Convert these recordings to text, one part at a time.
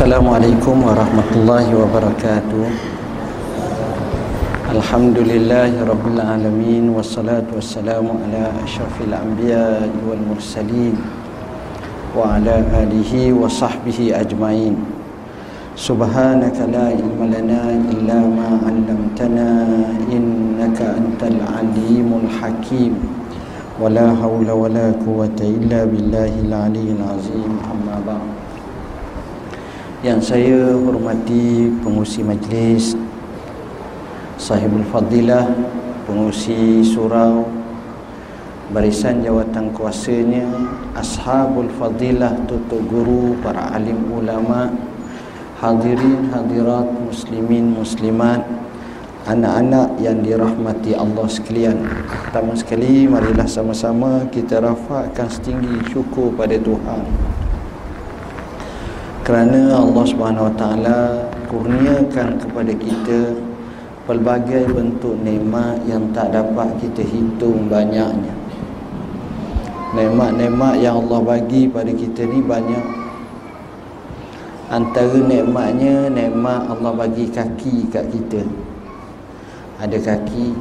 Assalamualaikum warahmatullahi wabarakatuh. Alhamdulillahi rabbil alamin. Wassalatu wassalamu ala ashrafil anbiya wal mursalin Wa ala alihi wa sahbihi ajmain. Subhanaka la ilma lana illa ma 'allamtana innaka antal alimul hakim. Wala hawla wala quwwata illa billahil aliyyil azim. Amma ba'd yang saya hormati pengusi majlis Sahibul Fadilah Pengusi surau Barisan jawatan kuasanya Ashabul Fadilah Tutup guru Para alim ulama Hadirin hadirat Muslimin muslimat Anak-anak yang dirahmati Allah sekalian. Pertama sekali marilah sama-sama Kita rafakkan setinggi syukur pada Tuhan kerana Allah Subhanahu Wa Taala kurniakan kepada kita pelbagai bentuk nikmat yang tak dapat kita hitung banyaknya. Nikmat-nikmat yang Allah bagi pada kita ni banyak. Antara nikmatnya nikmat Allah bagi kaki kat kita. Ada kaki.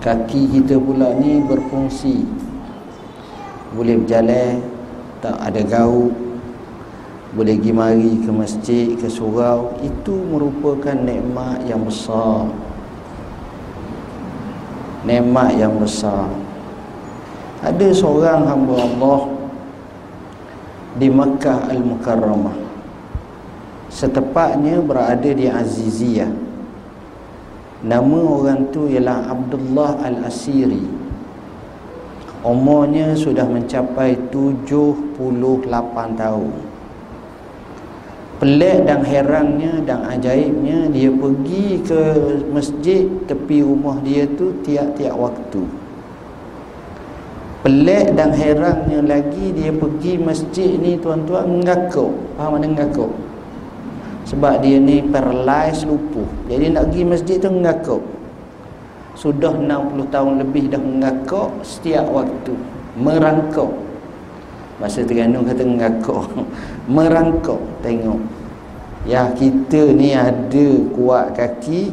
Kaki kita pula ni berfungsi. Boleh berjalan, tak ada gauk, boleh pergi mari ke masjid ke surau itu merupakan nikmat yang besar. Nikmat yang besar. Ada seorang hamba Allah di Makkah Al-Mukarramah. Setepatnya berada di Aziziyah. Nama orang tu ialah Abdullah Al-Asiri. Umurnya sudah mencapai 78 tahun pelik dan herannya dan ajaibnya dia pergi ke masjid tepi rumah dia tu tiap-tiap waktu. Pelik dan herannya lagi dia pergi masjid ni tuan-tuan ngakuk. Faham mana ngakuk? Sebab dia ni paralyzed lumpuh jadi nak pergi masjid tu ngakuk. Sudah 60 tahun lebih dah ngakuk setiap waktu. Merangkuk Masa Terengganu kata ngakuk Merangkuk Tengok. Ya kita ni ada kuat kaki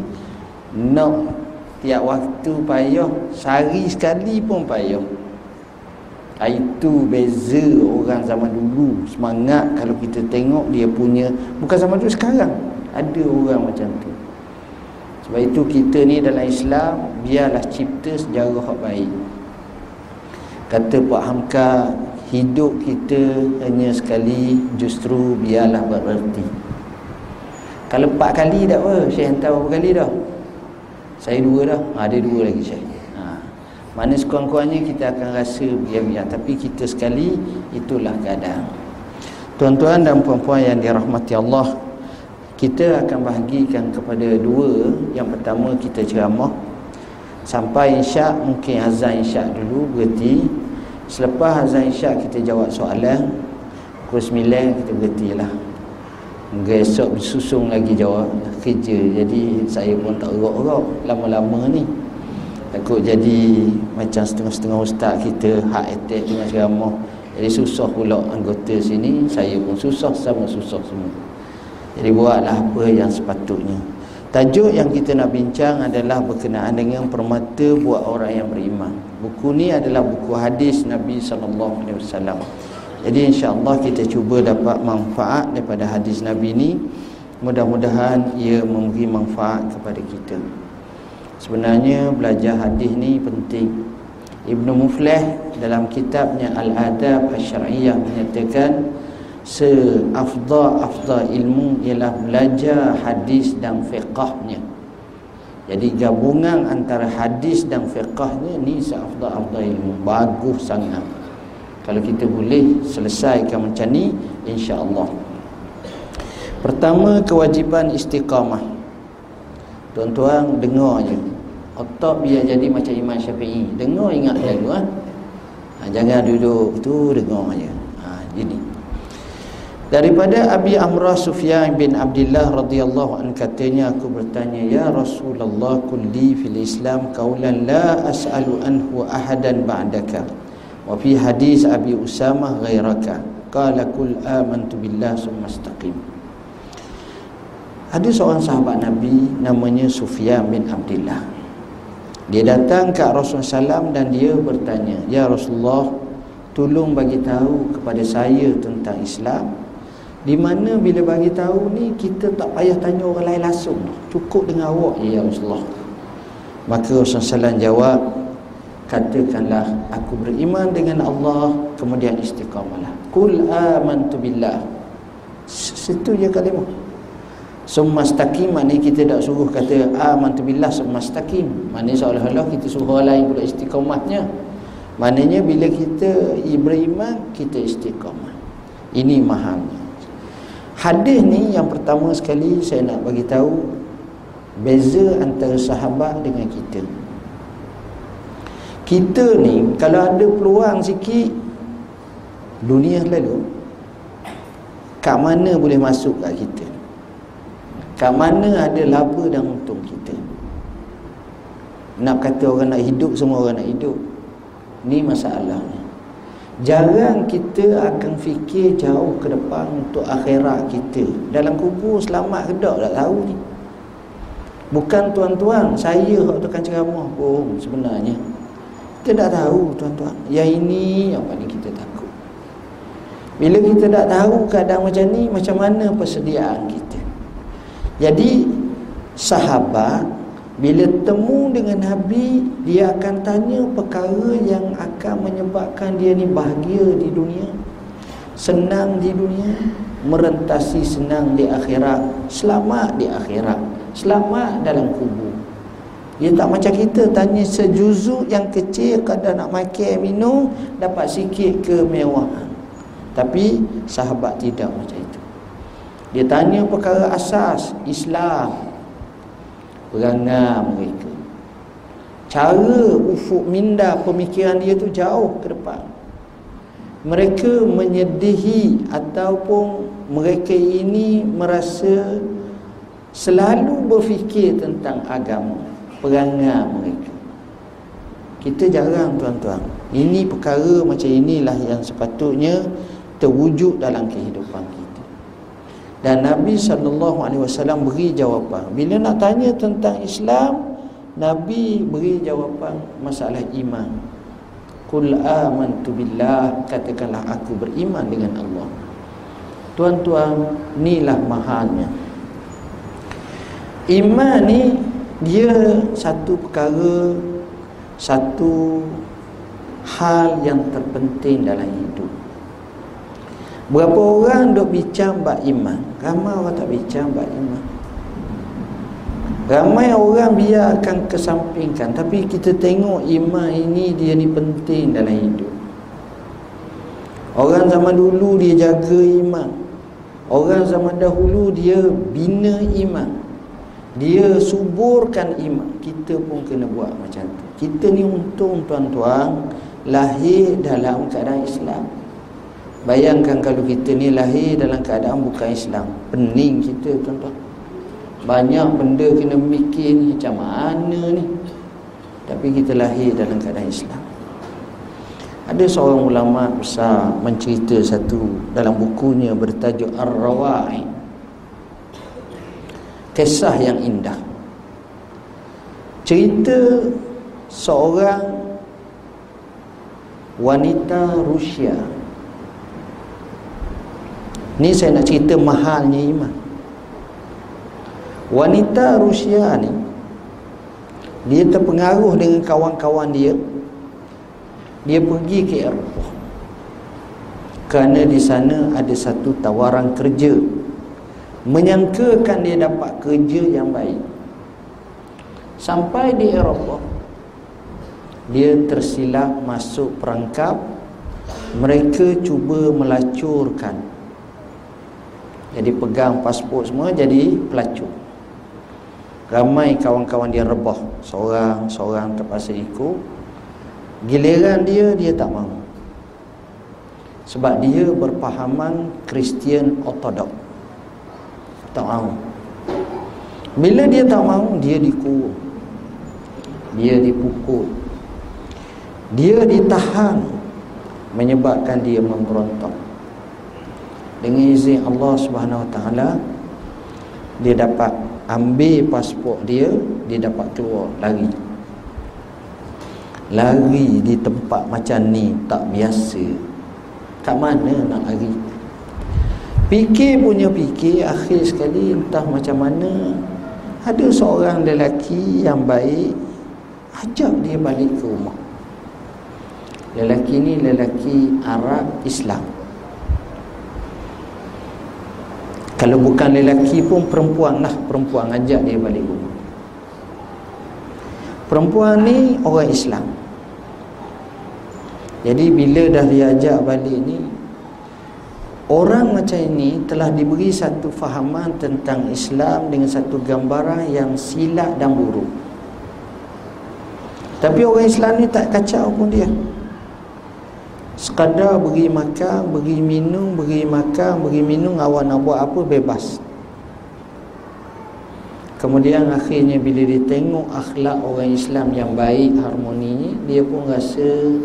Nak Tiap waktu payah Sehari sekali pun payah Itu beza orang zaman dulu. Semangat kalau kita tengok dia punya Bukan zaman dulu sekarang. Ada orang macam tu. Sebab itu kita ni dalam Islam Biarlah cipta sejarah yang baik. Kata Pak Hamka hidup kita hanya sekali justru biarlah bererti kalau empat kali tak apa saya hantar berapa kali dah? Saya dua dah. Ha, ada dua lagi saya ha. mana sekurang-kurangnya kita akan rasa biar-biar tapi kita sekali itulah keadaan. Tuan-tuan dan puan-puan yang dirahmati Allah kita akan bahagikan kepada dua. Yang pertama kita ceramah. Sampai insya mungkin azan insya dulu berhenti Selepas azan isyak kita jawab soalan Pukul 9 kita berhentilah. Hingga esok bersusung lagi jawab kerja. Jadi saya pun tak urut-urut lama-lama ni. Takut jadi macam setengah-setengah ustaz kita Hak attack dengan ceramah. Jadi susah pula anggota sini. Saya pun susah sama susah semua. Jadi buatlah apa yang sepatutnya Tajuk yang kita nak bincang adalah berkenaan dengan permata buat orang yang beriman. Buku ni adalah buku hadis Nabi sallallahu alaihi wasallam. Jadi insya-Allah kita cuba dapat manfaat daripada hadis Nabi ni. Mudah-mudahan ia memberi manfaat kepada kita. Sebenarnya belajar hadis ni penting. Ibnu Muflih dalam kitabnya Al-Adab Asy-Syar'iyyah menyatakan seafdal-afdal ilmu ialah belajar hadis dan fiqahnya. Jadi gabungan antara hadis dan fiqahnya ni seafdal-afdal ilmu. Bagus sangat. Kalau kita boleh selesaikan macam ni insya-Allah. Pertama kewajiban istiqamah. Tuan-tuan dengar je. Otak biar jadi macam Imam Syafi'i. Dengar ingat dulu. Ha, jangan duduk tu dengar je. Ha, jadi Daripada Abi Amrah Sufyan bin Abdullah radhiyallahu an katanya aku bertanya ya Rasulullah kulli fil Islam qaulan la as'alu anhu ahadan ba'daka. Wa fi hadis Abi Usamah ghairaka. Qala kul amantu billah summa istaqim ada seorang sahabat Nabi namanya Sufyan bin Abdullah. Dia datang ke Rasulullah SAW dan dia bertanya Ya Rasulullah tolong bagi tahu kepada saya tentang Islam di mana bila bagi tahu ni kita tak payah tanya orang lain langsung. Cukup dengan awak. Ya Rasulullah. Maka Rasulullah jawab katakanlah aku beriman dengan Allah kemudian istiqamalah. Kul amantu billah. Situ je kalimah. Semastaqim maknanya kita tak suruh kata amantu billah semastaqim maknanya seolah-olah kita suruh orang lain pula istiqamahnya. Maknanya bila kita beriman kita istiqamah. Ini mahalnya hadis ni yang pertama sekali saya nak bagi tahu beza antara sahabat dengan kita. Kita ni kalau ada peluang sikit dunia lalu kat mana boleh masuk kat kita? Kat mana ada laba dan untung kita? Nak kata orang nak hidup semua orang nak hidup. Ni masalahnya jarang kita akan fikir jauh ke depan untuk akhirat kita. Dalam kubur selamat ke tak tak tahu ni. Bukan tuan-tuan saya yang akan ceramah pun sebenarnya. Kita tak tahu tuan-tuan. Yang ini yang paling kita takut. Bila kita tak tahu keadaan macam ni Macam mana persediaan kita? Jadi Sahabat Bila temu dengan Nabi Dia akan tanya perkara yang akan menyebabkan dia ni bahagia di dunia Senang di dunia Merentasi senang di akhirat Selamat di akhirat Selamat dalam kubur dia tak macam kita tanya sejuzuk yang kecil kadang nak makan minum dapat sikit kemewahan. Tapi sahabat tidak macam itu. Dia tanya perkara asas Islam. Perangai mereka. Cara ufuk minda pemikiran dia tu jauh ke depan. Mereka menyedihi ataupun mereka ini merasa selalu berfikir tentang agama perangai mereka kita jarang tuan-tuan ini perkara macam inilah yang sepatutnya terwujud dalam kehidupan kita dan Nabi SAW beri jawapan. Bila nak tanya tentang Islam Nabi beri jawapan masalah iman. Kul amantu billah Katakanlah aku beriman dengan Allah. Tuan-tuan Inilah mahalnya. Iman ni dia satu perkara satu hal yang terpenting dalam hidup berapa orang duk bincang bab iman ramai orang tak bincang bab iman ramai orang biarkan kesampingkan. Tapi kita tengok iman ini dia ni penting dalam hidup. Orang zaman dulu dia jaga iman orang zaman dahulu dia bina iman dia suburkan iman kita pun kena buat macam tu. Kita ni untung tuan-tuan. Lahir dalam keadaan Islam bayangkan kalau kita ni lahir dalam keadaan bukan Islam. Pening kita tuan-tuan. Banyak benda kena mikir ni macam mana ni? Tapi kita lahir dalam keadaan Islam. Ada seorang ulama besar mencerita satu dalam bukunya bertajuk Ar-Rawa'i. Kisah yang indah. Cerita seorang wanita Rusia ni saya nak cerita mahalnya iman wanita Rusia ni dia terpengaruh dengan kawan-kawan dia. Dia pergi ke Eropah. Kerana di sana ada satu tawaran kerja. Menyangkakan dia dapat kerja yang baik. Sampai di Eropah dia tersilap masuk perangkap. Mereka cuba melacurkan jadi pegang pasport semua jadi pelacur. Ramai kawan-kawan dia rebah. Seorang-seorang terpaksa ikut. Giliran dia dia tak mahu. Sebab dia berpahaman Kristian Ortodok tak mahu. Bila dia tak mahu dia dikurung dia dipukul. Dia ditahan menyebabkan dia memberontak dengan izin Allah Subhanahu Wa Taala dia dapat ambil pasport dia dia dapat keluar lari. Lari di tempat macam ni tak biasa. Kat mana nak lari? Fikir punya fikir akhir sekali entah macam mana ada seorang lelaki yang baik ajak dia balik ke rumah. Lelaki ni lelaki Arab Islam kalau bukan lelaki pun perempuan lah perempuan ajak dia balik rumah. Perempuan ni orang Islam. Jadi bila dah diajak balik ni orang macam ini telah diberi satu fahaman tentang Islam dengan satu gambaran yang silap dan buruk. Tapi orang Islam ni tak kacau pun dia sekadar beri makan, beri minum, beri makan, beri minum, awak nak buat apa bebas. Kemudian akhirnya bila dia tengok akhlak orang Islam yang baik harmoninya, dia pun rasa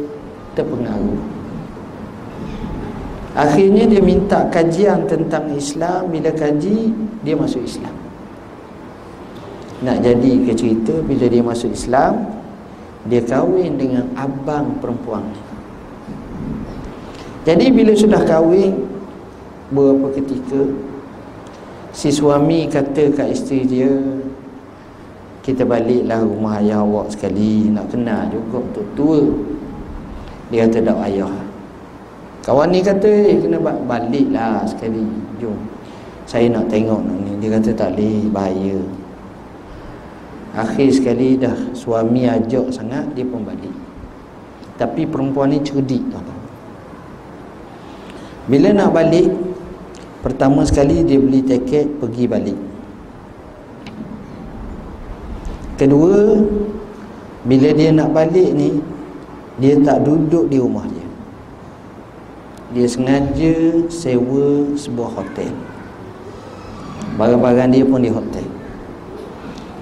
terpengaruh. Akhirnya dia minta kajian tentang Islam, bila kaji dia masuk Islam. Nak jadi ke cerita bila dia masuk Islam, dia kahwin dengan abang perempuan jadi bila sudah kahwin Beberapa ketika Si suami kata kat isteri dia Kita baliklah rumah ayah awak sekali Nak kenal juga untuk tua. Dia kata tak ayah Kawan ni kata eh, kena baliklah sekali Jom. Saya nak tengok ni. Dia kata tak boleh bahaya. Akhir sekali dah suami ajak sangat Dia pun balik. Tapi perempuan ni cerdik tau bila nak balik Pertama sekali dia beli tiket pergi balik. Kedua Bila dia nak balik ni Dia tak duduk di rumah dia. Dia sengaja sewa sebuah hotel. Barang-barang dia pun di hotel.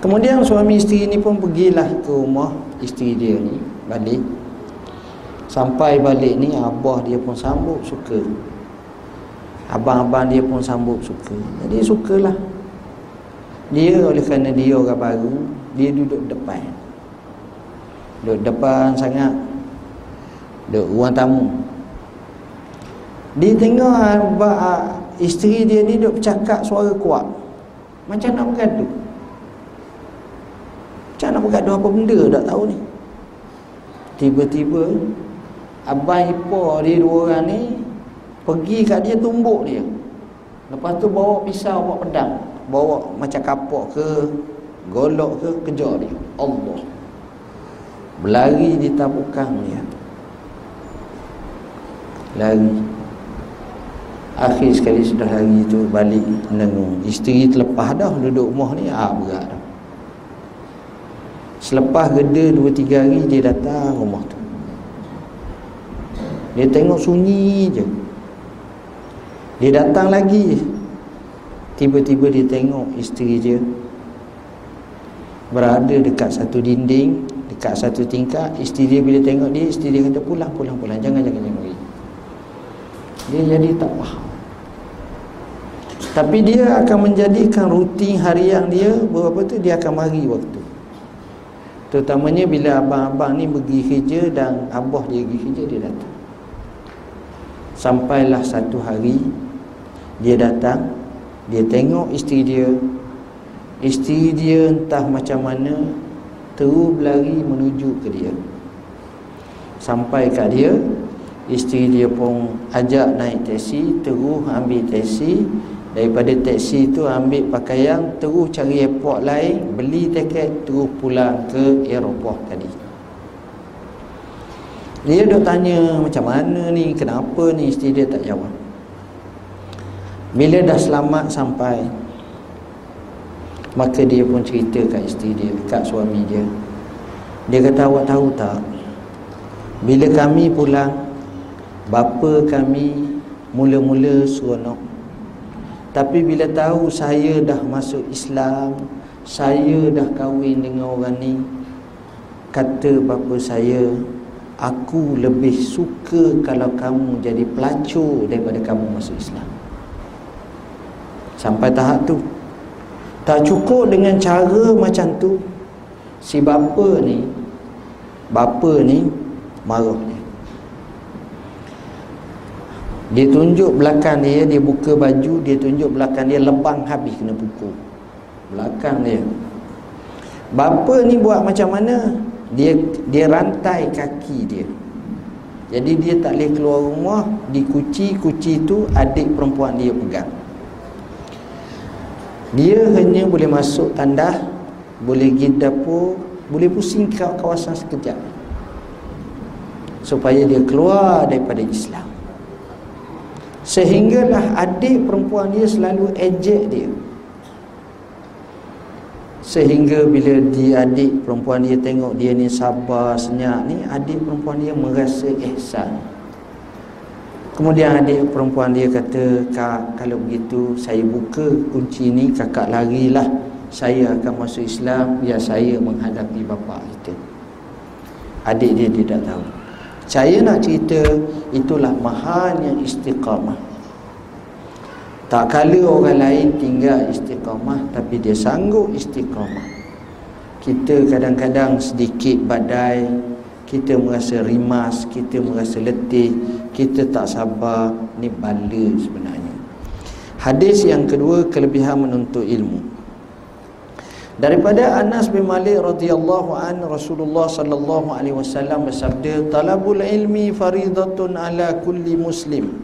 Kemudian suami isteri ni pun pergilah ke rumah isteri dia ni Balik. Sampai balik ni abah dia pun sambut suka Abang-abang dia pun sambut suka. Jadi sukalah. Dia oleh kerana dia orang baru Dia duduk depan. Duduk depan sangat. Duduk ruang tamu. Dia tengok abang, Isteri dia ni duduk bercakap suara kuat. Macam nak bergaduh. Macam nak bergaduh apa benda tak tahu ni. Tiba-tiba Abang ipar dia dua orang ni Pergi kat dia tumbuk dia. Lepas tu bawa pisau bawa pedang. Bawa macam kapok ke Golok ke kejar dia. Allah. Berlari di tabukang dia. Lari. Akhir sekali sudah lari tu balik Nengung Isteri terlepas dah duduk rumah ni Ah berat dah. Selepas geda dua tiga hari dia datang rumah tu. Dia tengok sunyi je Dia datang lagi. Tiba-tiba dia tengok isteri dia Berada dekat satu dinding Dekat satu tingkat. Isteri dia bila tengok dia Isteri dia kata pulang, pulang, pulang. Jangan, jangan, jangan pergi. Dia jadi tak faham. Tapi dia akan menjadikan rutin harian dia Berapa tu dia akan mari waktu. Terutamanya bila abang-abang ni pergi kerja Dan abah dia pergi kerja dia datang. Sampailah satu hari Dia datang Dia tengok isteri dia. Isteri dia entah macam mana Terus berlari menuju ke dia. Sampai kat dia Isteri dia pun ajak naik teksi Terus ambil teksi Daripada teksi tu ambil pakaian Terus cari airport lain Beli tiket terus pulang ke aeroport tadi. Dia duk tanya macam mana ni, kenapa ni? Isteri dia tak jawab. Bila dah selamat sampai Maka dia pun cerita kat isteri dia, kat suami dia. Dia kata awak tahu tak Bila kami pulang Bapa kami mula-mula seronok Tapi bila tahu saya dah masuk Islam Saya dah kahwin dengan orang ni Kata bapa saya Aku lebih suka kalau kamu jadi pelacur daripada kamu masuk Islam. Sampai tahap tu. Tak cukup dengan cara macam tu. Si bapa ni bapa ni marah dia. Tunjuk belakang dia dia buka baju dia tunjuk belakang dia lebang habis kena pukul. Belakang dia. Bapa ni buat macam mana? Dia dia rantai kaki dia. Jadi dia tak boleh keluar rumah di kuci kuci tu adik perempuan dia pegang dia hanya boleh masuk tandas boleh pergi dapur boleh pusing kawasan sekejap. Supaya dia keluar daripada Islam. Sehinggalah adik perempuan dia selalu ejek dia. Sehingga bila dia adik perempuan dia tengok dia ni sabar senyap ni adik perempuan dia merasa ihsan kemudian adik perempuan dia kata kak kalau begitu saya buka kunci ni kakak larilah. Saya akan masuk Islam biar saya menghadapi bapa kita. Adik dia tidak tahu. Saya nak cerita itulah mahalnya istiqamah. Tak kala orang lain tinggal istiqamah tapi dia sanggup istiqamah. Kita kadang-kadang sedikit badai, kita merasa rimas, kita merasa letih, kita tak sabar, ni bala sebenarnya. Hadis yang kedua kelebihan menuntut ilmu. Daripada Anas bin Malik radhiyallahu an Rasulullah sallallahu alaihi wasallam bersabda, "Talabul ilmi faridatun ala kulli muslim."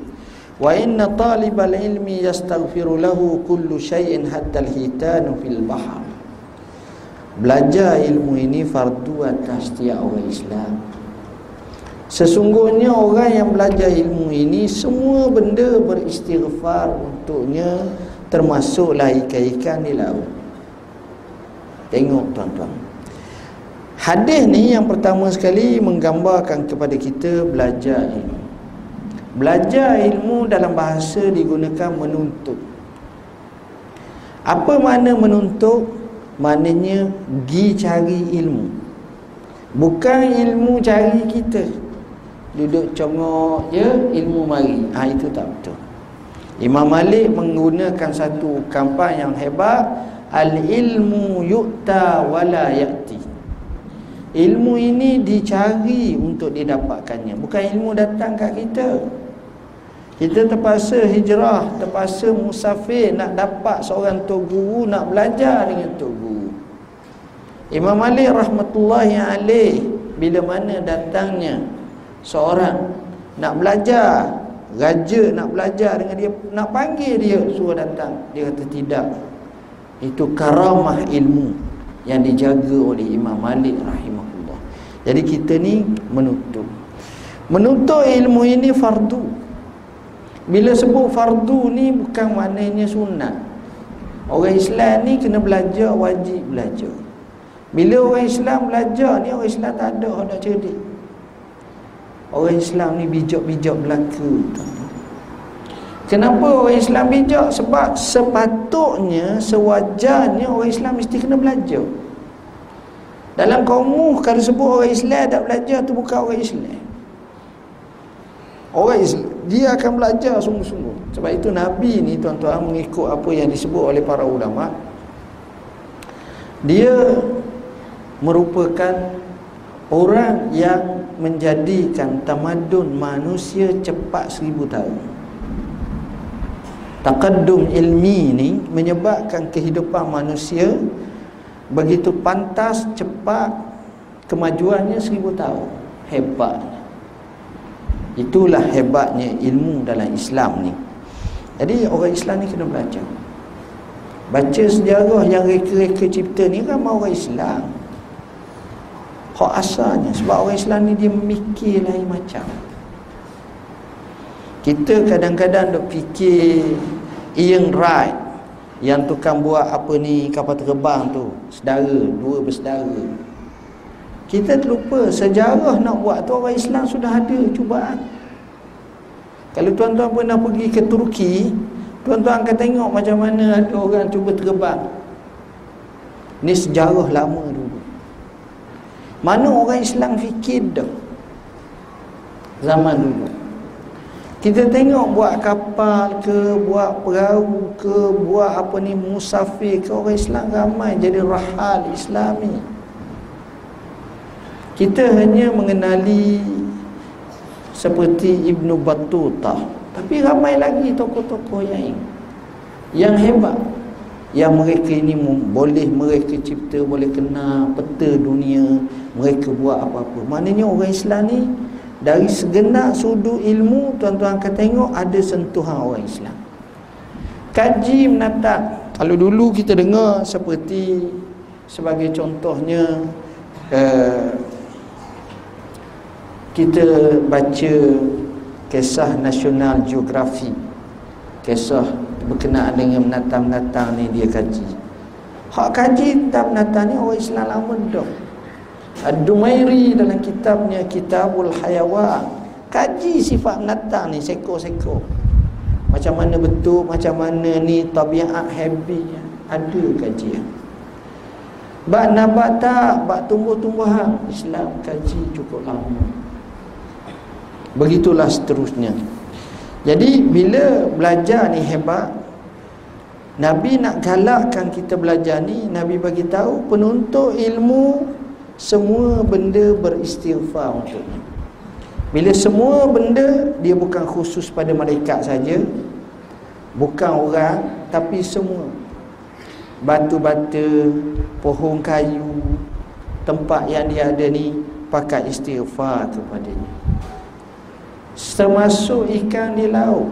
Wa inna talibal ilmi yastaghfiru lahu kullu syai'in hatta al-hitanu fil bahr. Belajar ilmu ini fardu atas setiap orang Islam. Sesungguhnya orang yang belajar ilmu ini semua benda beristighfar untuknya termasuklah ikan-ikan di laut. Tengok tuan-tuan. Hadis ni yang pertama sekali menggambarkan kepada kita belajar ilmu. Belajar ilmu dalam bahasa digunakan menuntut. Apa makna menuntut? Maknanya gi cari ilmu. Bukan ilmu cari kita. Duduk congok je ilmu mari. Ha itu tak betul. Imam Malik menggunakan satu kampan yang hebat, al ilmu yu'ta wala ya'ti. Ilmu ini dicari untuk didapatkannya, bukan ilmu datang kat kita. Kita terpaksa hijrah, terpaksa musafir nak dapat seorang tok guru, nak belajar dengan tok guru. Imam Ali rahmatullahi alaih bila mana datangnya seorang nak belajar, raja nak belajar dengan dia, nak panggil dia suruh datang. Dia kata tidak. Itu karamah ilmu yang dijaga oleh Imam Malik rahimahullah. Jadi kita ni menuntut. Menuntut ilmu ini fardu. Bila sebut fardu ni bukan maknanya sunat. Orang Islam ni kena belajar wajib belajar. Bila orang Islam belajar ni orang Islam tak ada nak cerdik. Orang Islam ni bijak-bijak belaka. Kenapa orang Islam bijak? Sebab sepatutnya, sewajarnya orang Islam mesti kena belajar. Dalam kaum kalau sebut orang Islam tak belajar tu bukan orang Islam. Orang Islam dia akan belajar sungguh-sungguh. Sebab itu Nabi ni tuan-tuan mengikut apa yang disebut oleh para ulama. Dia merupakan orang yang menjadikan tamadun manusia cepat seribu tahun. Taqaddum ilmi ni menyebabkan kehidupan manusia begitu pantas cepat kemajuannya seribu tahun. Hebat. Itulah hebatnya ilmu dalam Islam ni. Jadi orang Islam ni kena belajar. Baca sejarah yang reka-reka cipta ni kan orang Islam. Hak asalnya sebab orang Islam ni dia mikir lain macam. Kita kadang-kadang duk fikir Ian Wright yang tukang buat apa ni kapal terbang tu, sedara, dua bersedara. Kita terlupa sejarah nak buat tu orang Islam sudah ada cubaan. Kalau tuan-tuan pernah pergi ke Turki, tuan-tuan akan tengok macam mana ada orang cuba terbang. Ini sejarah lama dulu. Mana orang Islam fikir dah. Zaman dulu. kita tengok buat kapal ke buat perahu ke buat apa ni musafir ke orang Islam ramai jadi rahal islami kita hanya mengenali seperti Ibnu Battuta tapi ramai lagi tokoh-tokoh yang yang hebat yang mereka ini boleh mereka cipta boleh kena peta dunia mereka buat apa-apa. Maknanya orang Islam ni dari segenap sudut ilmu tuan-tuan akan tengok ada sentuhan orang Islam. Kaji menatap. Kalau dulu kita dengar seperti sebagai contohnya uh, kita baca kisah nasional geografi kisah berkenaan dengan menatang-menatang ni dia kaji hak kaji tentang menatang ni orang Islam lama dah Ad-Dumairi dalam kitabnya Kitabul Hayawan kaji sifat binatang ni seko-seko. Macam mana betul, macam mana ni tabiat habitnya. Ada kajian. Bak nabat tak, bak tumbuh-tumbuhan Islam kaji cukup lama. Begitulah seterusnya. Jadi bila belajar ni hebat Nabi nak galakkan kita belajar ni Nabi bagi tahu penuntut ilmu semua benda beristighfar untuknya. Bila semua benda dia bukan khusus pada malaikat saja bukan orang tapi semua. Batu-bata pohon kayu tempat yang dia ada ni pakai istighfar kepadanya termasuk ikan di laut.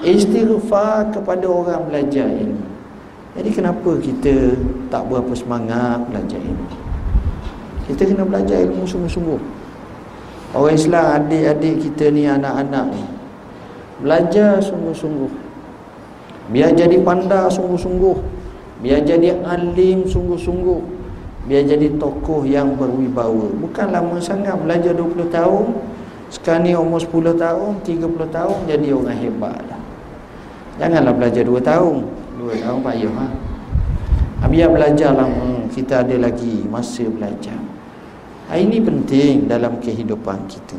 Istighfar kepada orang belajar ilmu. Jadi kenapa kita tak berapa semangat belajar ilmu? Kita kena belajar ilmu sungguh-sungguh. Orang Islam adik-adik kita ni anak-anak ni Belajar sungguh-sungguh. Biar jadi pandai sungguh-sungguh. Biar jadi alim sungguh-sungguh. Biar jadi tokoh yang berwibawa. Bukan lama sangat belajar 20 tahun Sekarang ni umur 10 tahun 30 tahun jadi orang hebat lah Janganlah belajar 2 tahun 2 tahun payah ha? Biar belajar lama Kita ada lagi masa belajar ini penting dalam kehidupan kita.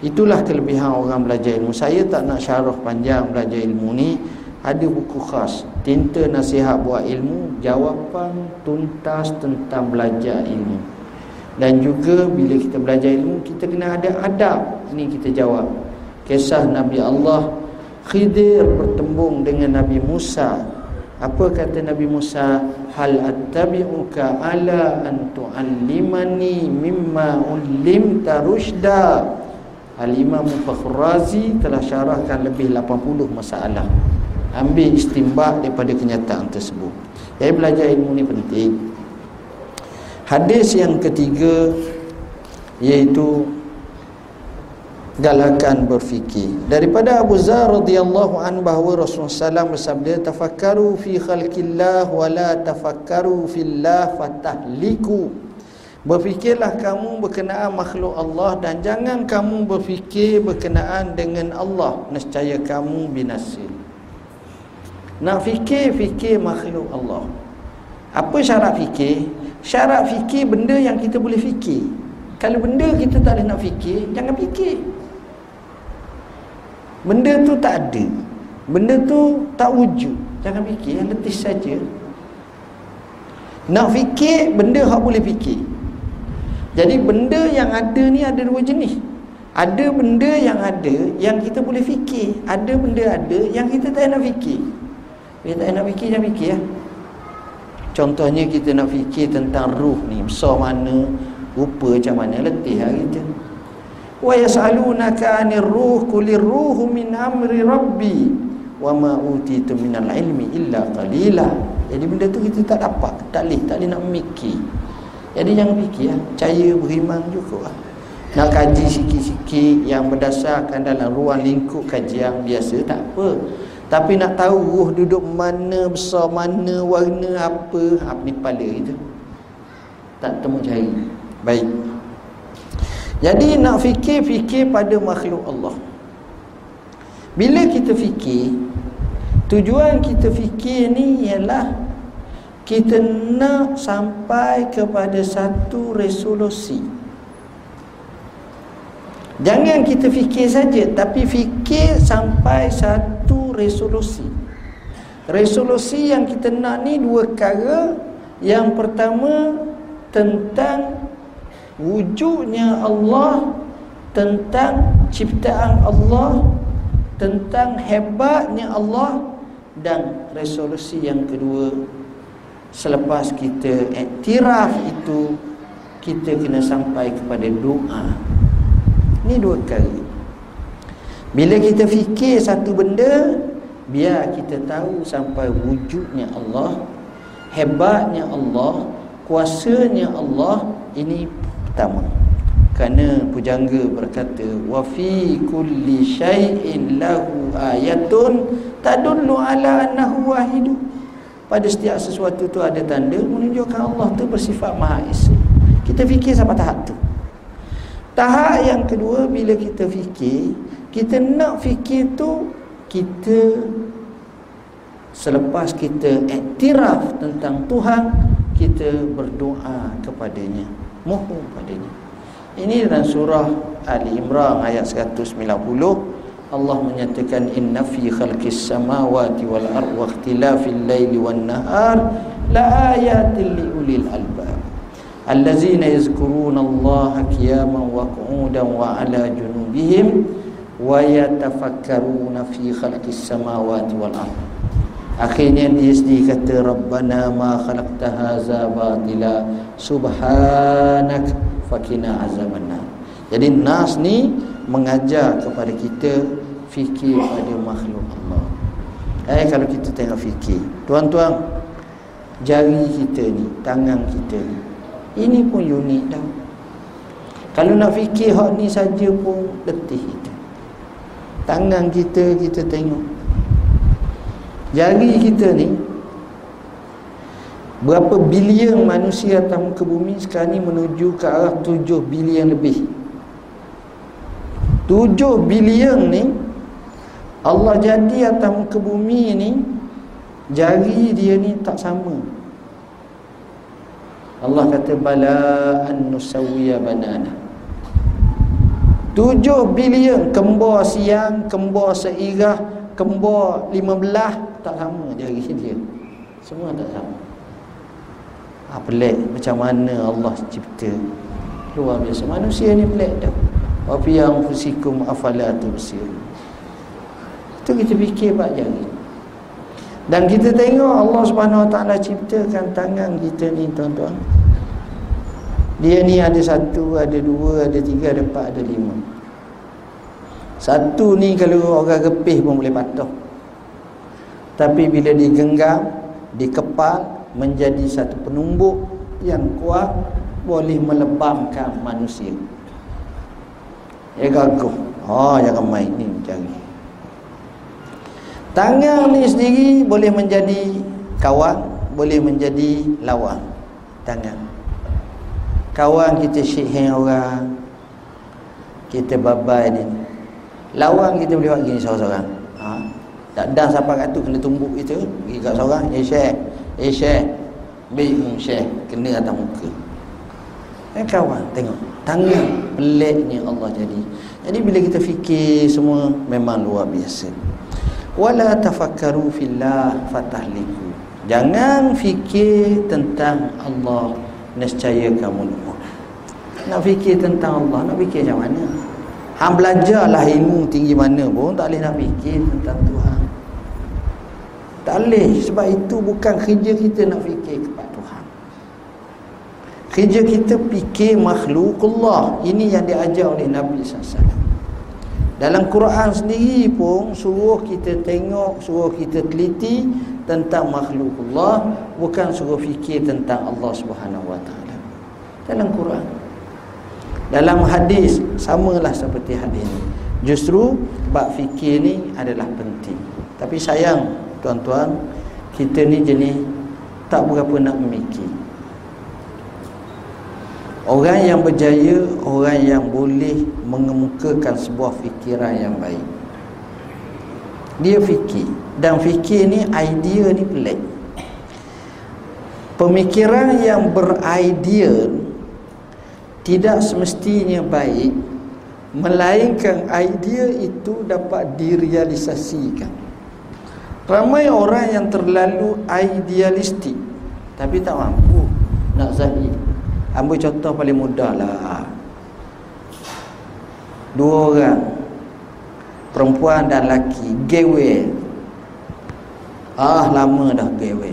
Itulah kelebihan orang belajar ilmu. Saya tak nak syarah panjang belajar ilmu ni. Ada buku khas. Tinta nasihat buat ilmu. Jawapan tuntas tentang belajar ilmu. Dan juga bila kita belajar ilmu, kita kena ada adab. Ini kita jawab. Kisah Nabi Allah Khidir bertembung dengan Nabi Musa apa kata Nabi Musa? Hal attabi'uka ala an tu'allimani mimma ulimta rushda. Al-Imam Fakhrazi telah syarahkan lebih 80 masalah. Ambil istimbat daripada kenyataan tersebut. Jadi belajar ilmu ni penting. Hadis yang ketiga iaitu galakan berfikir. Daripada Abu Zar radhiyallahu an bahawa Rasulullah SAW bersabda tafakkaru fi khalqillah wa la tafakkaru fillah fatahliku berfikirlah kamu berkenaan makhluk Allah dan jangan kamu berfikir berkenaan dengan Allah. Nescaya kamu binasa. Nak fikir fikir makhluk Allah apa syarat fikir? Syarat fikir benda yang kita boleh fikir. Kalau benda kita tak boleh nak fikir jangan fikir. Benda tu tak ada. Benda tu tak wujud. Jangan fikir yang letih saja. Nak fikir benda yang boleh fikir. Jadi benda yang ada ni ada dua jenis. Ada benda yang ada Yang kita boleh fikir. Ada benda ada yang kita tak nak fikir. Kita tak nak fikir jangan fikir ya? Contohnya kita nak fikir tentang ruh ni Besar mana Rupa macam mana Letih lah kita wa yas'alunaka 'anir ruh qulir ruhu min amri rabbi wa ma utitu minal ilmi illa qalila jadi benda tu kita tak dapat tak leh tak leh nak mikir jadi jangan fikir ya. percaya beriman juga lah. nak kaji sikit-sikit yang berdasarkan dalam ruang lingkup kajian biasa tak apa tapi nak tahu ruh duduk mana besar mana warna apa apa ni kepala kita tak temu cari baik jadi nak fikir-fikir pada makhluk Allah. Bila kita fikir, tujuan kita fikir ni ialah kita nak sampai kepada satu resolusi. Jangan kita fikir saja tapi fikir sampai satu resolusi. Resolusi yang kita nak ni dua perkara. Yang pertama tentang wujudnya Allah, tentang ciptaan Allah, tentang hebatnya Allah dan resolusi yang kedua selepas kita iktiraf itu kita kena sampai kepada doa ini dua kali. Bila kita fikir satu benda, biar kita tahu sampai wujudnya Allah, hebatnya Allah, kuasanya Allah, ini pertama. Kerana pujangga berkata, wa fi kulli syai'in lahu ayatun tadullu ala annahu wahidu. Pada setiap sesuatu tu ada tanda menunjukkan Allah tu bersifat Maha Esa. Kita fikir sampai tahap tu. Tahap yang kedua bila kita fikir, kita nak fikir tu Kita Selepas kita Aktiraf tentang Tuhan Kita berdoa Kepadanya, mohon padanya Ini dalam surah Ali Imran ayat 190 Allah menyatakan Inna fi khalqis samawati wal ar Wa ikhtilafil laili wal nahar La ayatin li ulil albab. Allazina yazkuruna Allah Qiyaman wa qu'udan wa ala junubihim wa yatafakkaruna fi khalqis samawati wal ardh akhirnya dia sendiri kata rabbana ma khalaqta hadza batila. Subhanak fakina azabanna jadi nas ni mengajar kepada kita fikir pada makhluk Allah. Eh kalau kita tengok fikir tuan-tuan jari kita ni tangan kita ni ini pun unik tau. Kalau nak fikir hak ni saja pun letih. Tangan kita kita tengok. Jari kita ni berapa bilion manusia atas muka bumi sekarang ni menuju ke arah 7 bilion lebih. 7 bilion ni Allah jadi atas muka bumi ni jari dia ni tak sama Allah kata bala an nusawiya banana. Tujuh bilion kembar siang, kembar seirah, kembar lima belah tak sama jari dia. Semua tak sama. Ha, pelik macam mana Allah cipta. Luar biasa. Manusia ni pelik dah. Wa fi anfusikum afala tubsirun. Itu kita fikir pak jari. Dan kita tengok Allah Subhanahu Wa Taala ciptakan tangan kita ni tuan-tuan. Dia ni ada satu, ada dua, ada tiga, ada empat, ada lima. Satu ni kalau orang gepih pun boleh patuh. Tapi bila digenggam, dikepal menjadi satu penumbuk yang kuat boleh melebamkan manusia. Ya gagah. Oh jangan main ni ni. Tangan ni sendiri boleh menjadi kawan, boleh menjadi lawan. Tangan. Kawan kita syikhing orang. Kita babai ni. Lawan kita boleh buat gini seorang-seorang. Ha? Tak dah siapa kat tu kena tumbuk kita. Pergi kat seorang. Eh syekh. Eh syekh. Baik syekh. Kena atas muka. Eh kawan tengok. Tangan peliknya Allah jadi. Jadi bila kita fikir semua memang luar biasa wala tafakkaru fillah fatahliku jangan fikir tentang Allah nescaya kamu lupa. Nak fikir tentang Allah nak fikir macam mana? Hang belajarlah ilmu tinggi mana pun tak boleh nak fikir tentang Tuhan. Tak boleh sebab itu bukan kerja kita nak fikir kepada Tuhan. Kerja kita fikir makhluk Allah. Ini yang diajar oleh Nabi SAW dalam Quran sendiri pun suruh kita tengok, suruh kita teliti tentang makhluk Allah, bukan suruh fikir tentang Allah Subhanahu Wa Taala. Dalam Quran. Dalam hadis samalah seperti hadis ini. Justru bab fikir ni adalah penting. Tapi sayang tuan-tuan, kita ni jenis tak berapa nak memikir. Orang yang berjaya Orang yang boleh Mengemukakan sebuah fikiran yang baik. Dia fikir. Dan fikir ni idea ni pelik. Pemikiran yang beridea Tidak semestinya baik melainkan idea itu dapat direalisasikan. Ramai orang yang terlalu idealistik tapi tak mampu nak zahir ambil contoh paling mudah lah. Dua orang perempuan dan lelaki gewe ah lama dah gewe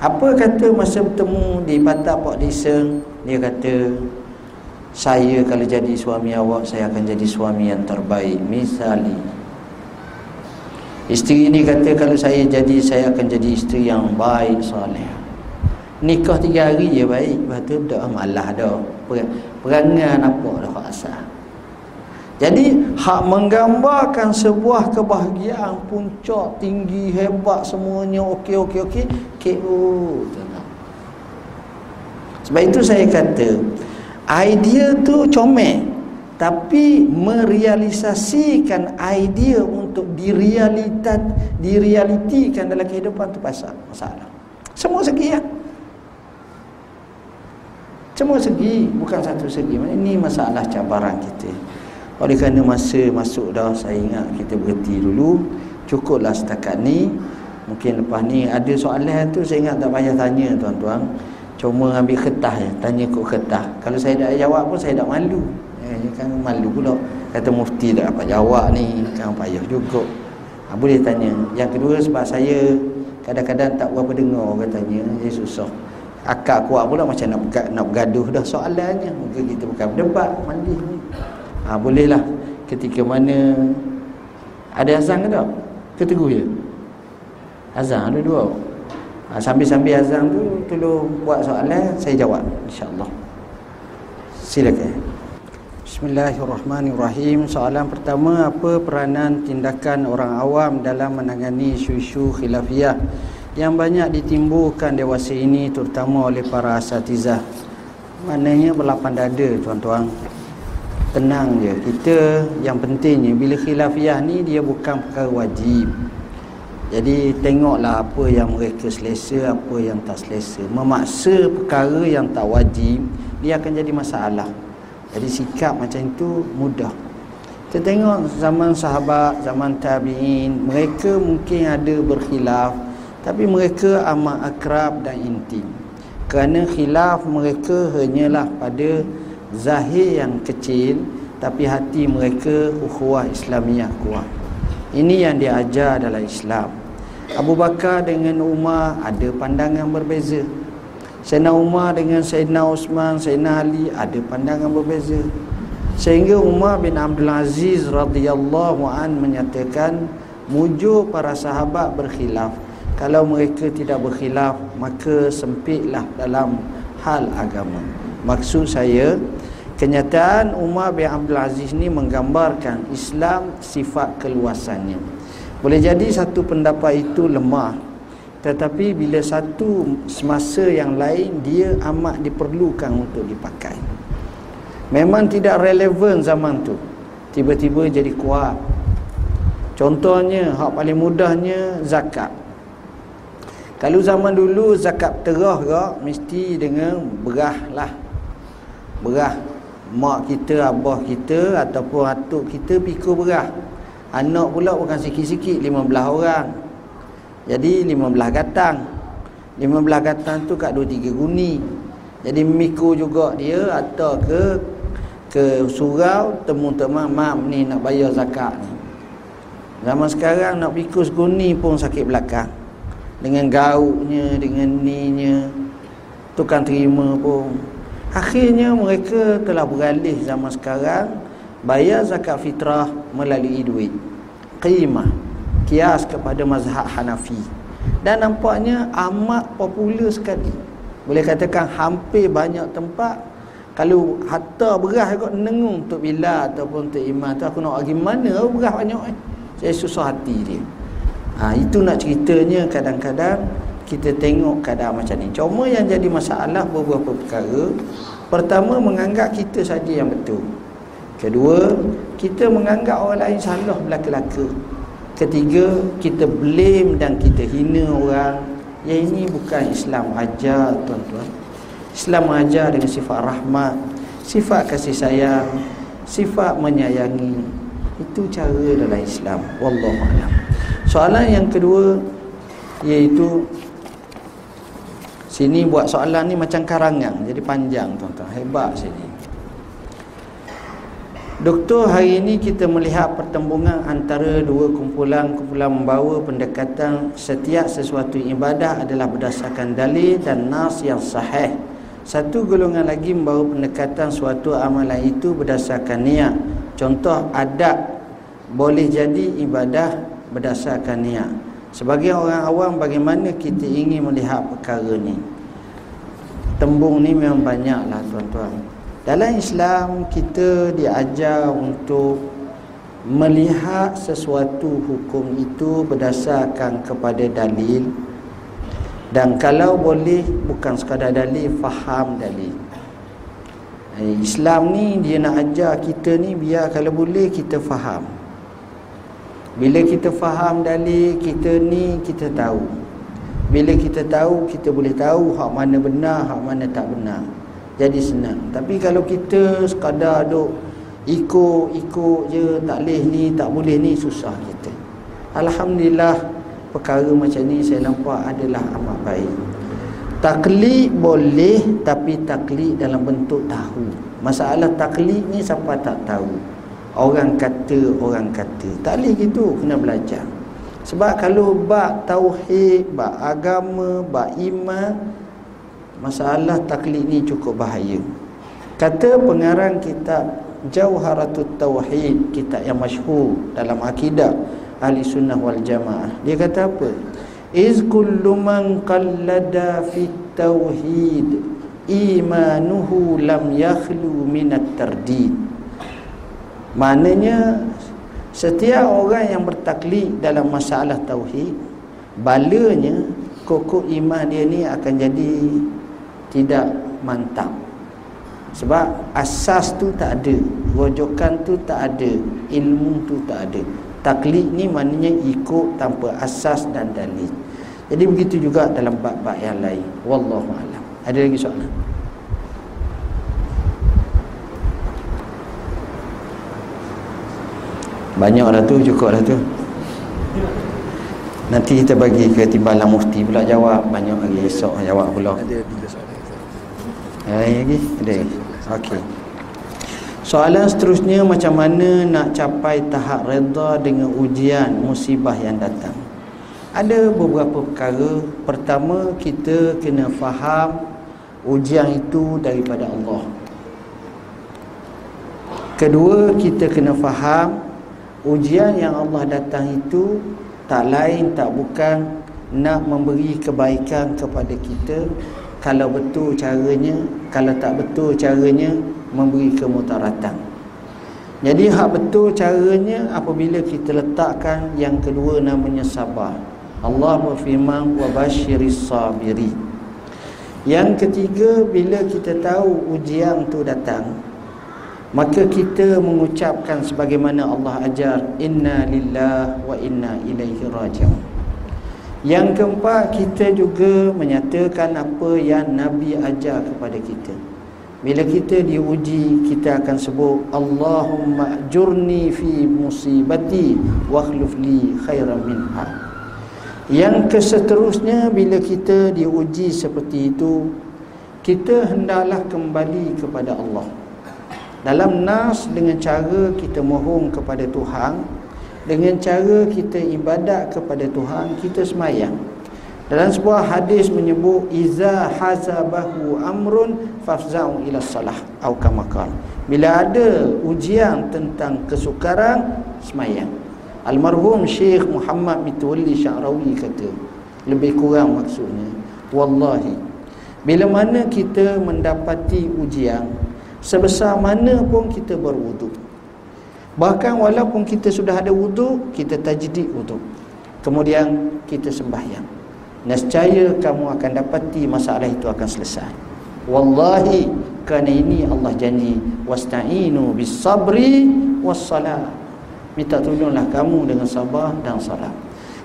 apa kata masa bertemu di patah Pak Diseng dia kata saya kalau jadi suami awak saya akan jadi suami yang terbaik. Misalnya isteri ini kata kalau saya jadi saya akan jadi isteri yang baik soleh nikah tiga hari je baik. Lepas tu dah malah dah perangan apa dah asal. Jadi hak menggambarkan sebuah kebahagiaan puncak tinggi hebat semuanya okey okey okey KO sebab itu saya kata idea tu comel. Tapi merealisasikan idea untuk direalitat direalitikan dalam kehidupan tu pasal masalah. Semua segi ya semua segi bukan satu segi. Ini masalah cabaran kita. Oleh kerana masa masuk dah saya ingat kita berhenti dulu. Cukuplah setakat ni. Mungkin lepas ni ada soalan tu saya ingat tak payah tanya tuan-tuan. Cuma ambil kertas je Tanya kok kertas. Kalau saya tak jawab pun saya tak malu. Eh, Kan malu pula. Kata mufti tak dapat jawab ni Kan payah juga. Ha, Boleh tanya. Yang kedua sebab saya Kadang-kadang tak berapa dengar katanya Jadi susah Akak kuat pula macam nak, nak bergaduh dah soalannya. Mungkin kita bukan berdebat Mandi. Ni ha, Boleh lah Ketika mana Ada azan ke tak? Keteguh je. Azan ada dua. Ha, Sambil-sambil azan tu Tolong buat soalan Saya jawab InsyaAllah. Silakan. Bismillahirrahmanirrahim. Soalan pertama Apa peranan tindakan orang awam Dalam menangani isu-isu khilafiyah Yang banyak ditimbulkan dewasa ini Terutama oleh para asatizah Maknanya berlapan dada tuan-tuan Tenang je Kita yang pentingnya Bila khilafiyah ni Dia bukan perkara wajib jadi tengoklah apa yang mereka selesa, apa yang tak selesa. Memaksa perkara yang tak wajib, dia akan jadi masalah. Jadi sikap macam itu mudah. Kita tengok zaman sahabat, zaman tabi'in, mereka mungkin ada berkhilaf, tapi mereka amat akrab dan intim. Kerana khilaf mereka hanyalah pada zahir yang kecil, tapi hati mereka ukhuwah Islamiah kuat. Ini yang diajar dalam Islam. Abu Bakar dengan Umar ada pandangan berbeza. Sayyidina Umar dengan Sayyidina Osman, Sayyidina Ali ada pandangan berbeza. Sehingga Umar bin Abdul Aziz radhiyallahu an menyatakan mujur para sahabat berkhilaf. Kalau mereka tidak berkhilaf, maka sempitlah dalam hal agama. Maksud saya, Kenyataan Umar bin Abdul Aziz ni menggambarkan Islam sifat keluasannya. Boleh jadi satu pendapat itu lemah tetapi bila satu semasa yang lain dia amat diperlukan untuk dipakai. Memang tidak relevan zaman tu. Tiba-tiba jadi kuat. Contohnya hak paling mudahnya zakat. Kalau zaman dulu zakat terah ke mesti dengan berah lah. Berah mak kita, abah kita ataupun atuk kita pikul berah. Anak pula bukan sikit-sikit 15 orang. Jadi 15 gatang. 15 gatang tu kat 2 3 guni. Jadi mikul juga dia atau ke ke surau temu teman mam ni nak bayar zakat ni. Zaman sekarang nak pikul seguni pun sakit belakang. Dengan gauknya, dengan ninya tukang terima pun Akhirnya mereka telah beralih zaman sekarang bayar zakat fitrah melalui duit. Qimah kias kepada mazhab Hanafi. Dan nampaknya amat popular sekali. Boleh katakan hampir banyak tempat kalau hatta berah kot nengung untuk bila ataupun untuk iman tu aku nak pergi mana berah banyak eh. Saya susah hati dia. Ha, itu nak ceritanya kadang-kadang kita tengok keadaan macam ni. Cuma yang jadi masalah beberapa perkara. Pertama menganggap kita saja yang betul. Kedua kita menganggap orang lain salah belaka-laka ketiga kita blame dan kita hina orang. Yang ini bukan Islam ajar tuan-tuan. Islam ajar dengan sifat rahmat sifat kasih sayang sifat menyayangi. Itu cara dalam Islam. Wallahu alam soalan yang kedua iaitu sini buat soalan ni macam karangan jadi panjang tuan-tuan hebat sini Doktor, hari ini kita melihat pertembungan antara dua kumpulan-kumpulan membawa pendekatan setiap sesuatu ibadah adalah berdasarkan dalil dan nas yang sahih. Satu golongan lagi membawa pendekatan suatu amalan itu berdasarkan niat. Contoh adab boleh jadi ibadah berdasarkan niat. Sebagai orang awam bagaimana kita ingin melihat perkara ni? Tembung ni memang banyaklah tuan-tuan. Dalam Islam kita diajar untuk melihat sesuatu hukum itu berdasarkan kepada dalil dan kalau boleh bukan sekadar dalil faham dalil. Eh, Islam ni dia nak ajar kita ni biar kalau boleh kita faham. Bila kita faham dalil kita ni kita tahu. Bila kita tahu kita boleh tahu hak mana benar hak mana tak benar. Jadi senang. Tapi kalau kita sekadar duk ikut-ikut je tak boleh ni tak boleh ni susah kita. Alhamdulillah perkara macam ni saya nampak adalah amat baik. Taklid boleh tapi taklid dalam bentuk tahu. Masalah taklid ni siapa tak tahu orang kata orang kata. Tak boleh gitu kena belajar. Sebab kalau bab tauhid bab agama bab iman masalah taklid ni cukup bahaya. Kata pengarang kitab Jauharatut Tauhid kitab yang masyhur dalam akidah ahli sunnah wal jamaah dia kata apa? Iz kullu man qallada fi tauhid imanuhu lam yakhlu min at-tardid maknanya setiap orang yang bertaklid dalam masalah tauhid balanya kokok iman dia ni akan jadi tidak mantap. Sebab asas tu tak ada rojokan tu tak ada ilmu tu tak ada. Taklid ni maknanya ikut tanpa asas dan dalil. Jadi begitu juga dalam bab-bab yang lain. Wallahu alam. Ada lagi soalan banyak lah tu cukup lah tu nanti kita bagi ke timbalan mufti pula jawab banyak lagi esok jawab pula ada tiga soalan ada lagi? Ada. Okey. Soalan seterusnya macam mana nak capai tahap redha dengan ujian musibah yang datang? Ada beberapa perkara. Pertama, kita kena faham ujian itu daripada Allah. Kedua, kita kena faham ujian yang Allah datang itu tak lain tak bukan nak memberi kebaikan kepada kita. Kalau betul caranya kalau tak betul caranya memberi kemutaratan. Jadi hak betul caranya apabila kita letakkan yang kedua namanya sabar. Allah berfirman wa basyiris sabiri yang ketiga bila kita tahu ujian tu datang maka kita mengucapkan sebagaimana Allah ajar inna lillah wa inna ilaihi raji'un yang keempat kita juga menyatakan apa yang Nabi ajar kepada kita. Bila kita diuji kita akan sebut Allahumma jurni fi musibati wa khluf li khairan minha. Yang keseterusnya bila kita diuji seperti itu kita hendaklah kembali kepada Allah. Dalam nas dengan cara kita mohon kepada Tuhan dengan cara kita ibadat kepada Tuhan kita semayang. Dalam sebuah hadis menyebut iza hazabahu amrun fafza'u ila salah atau kamakal bila ada ujian tentang kesukaran semayang. Almarhum Syekh Muhammad Mitwalli Syarawi kata lebih kurang maksudnya wallahi bila mana kita mendapati ujian sebesar mana pun kita berwuduk. Bahkan walaupun kita sudah ada wuduk Kita tajdid wuduk. Kemudian kita sembahyang. Nescaya kamu akan dapati masalah itu akan selesai. Wallahi Kerana ini Allah janji Wasta'inu bis sabri wassalah. Minta tolonglah kamu dengan sabar dan salat.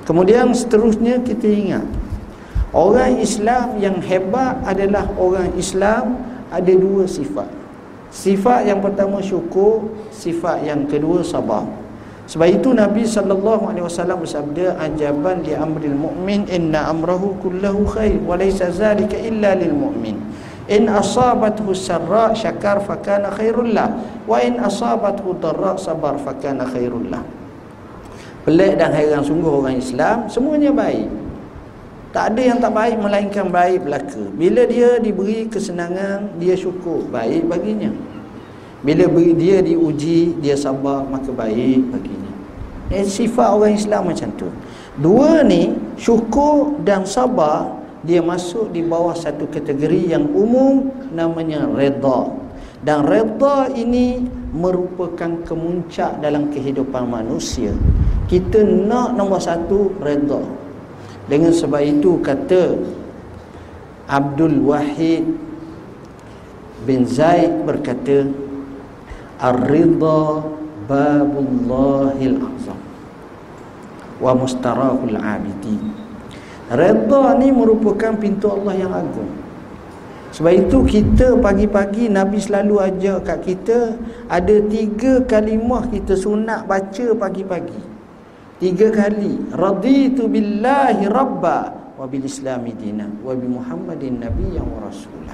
Kemudian seterusnya kita ingat Orang Islam yang hebat adalah orang Islam Ada dua sifat Sifat yang pertama syukur, sifat yang kedua sabar. Sebab itu Nabi sallallahu alaihi wasallam bersabda ajaban li amril mu'min inna amrahu kullahu khair wa laysa zalika illa lil mu'min. In asabathu sarra syakar fakana khairul lah wa in asabathu darra sabar fakana khairul lah. Pelik dan hairan sungguh orang Islam semuanya baik. Tak ada yang tak baik melainkan baik belaka. Bila dia diberi kesenangan, dia syukur, baik baginya. Bila dia diuji, dia sabar, maka baik baginya. Eh, sifat orang Islam macam tu. Dua ni, syukur dan sabar, dia masuk di bawah satu kategori yang umum namanya reda. Dan reda ini merupakan kemuncak dalam kehidupan manusia. Kita nak nombor satu reda. Dengan sebab itu kata Abdul Wahid bin Zaid berkata Ar-ridha babullahil azam wa mustarahul abidi. Redha ni merupakan pintu Allah yang agung. Sebab itu kita pagi-pagi Nabi selalu ajar kat kita ada tiga kalimah kita sunat baca pagi-pagi. Tiga kali. Raditu billahi rabba wa bil islami dina wa Muhammadin nabiyyan wa rasulah.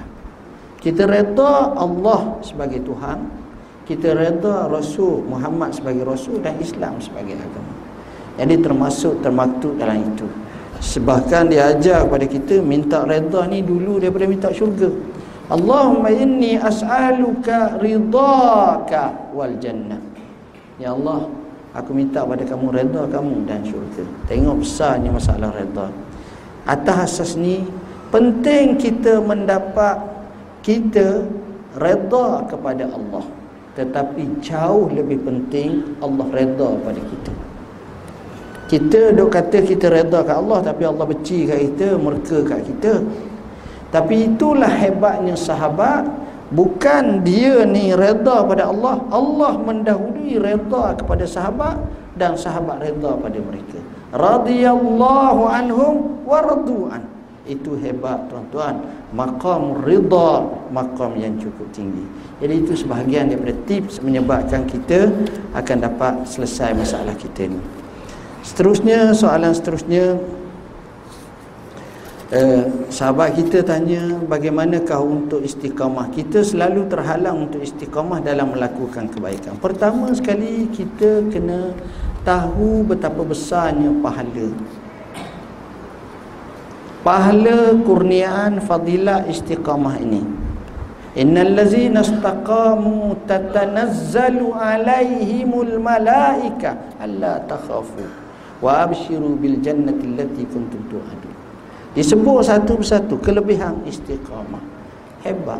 Kita redha Allah sebagai Tuhan, kita reda Rasul Muhammad sebagai Rasul dan Islam sebagai agama. Jadi termasuk termaktub dalam itu. Sebahkan dia ajar kepada kita minta reda ni dulu daripada minta syurga. Allahumma inni as'aluka ridaka wal jannah. Ya Allah, aku minta pada kamu reda kamu dan syurga. Tengok besarnya masalah reda. Atas asas ni penting kita mendapat kita reda kepada Allah tetapi jauh lebih penting Allah reda pada kita kita duk kata kita reda kat Allah tapi Allah benci kat kita murka kat kita tapi itulah hebatnya sahabat bukan dia ni reda pada Allah. Allah mendahului reda kepada sahabat dan sahabat reda pada mereka. Radhiyallahu anhum wa radu'an itu hebat tuan-tuan. Maqam rida maqam yang cukup tinggi. Jadi itu sebahagian daripada tips menyebabkan kita akan dapat selesai masalah kita ni. Seterusnya soalan seterusnya eh, sahabat kita tanya bagaimanakah untuk istiqamah. Kita selalu terhalang untuk istiqamah dalam melakukan kebaikan. Pertama sekali kita kena tahu betapa besarnya pahala. Pahala kurniaan fadilah istiqamah ini. Innal ladzina istaqamu tatanazzalu alaihimul malaika. Alla takhafu wa abshiru bil jannati allati kuntum tu'adun disebut satu persatu kelebihan istiqamah hebat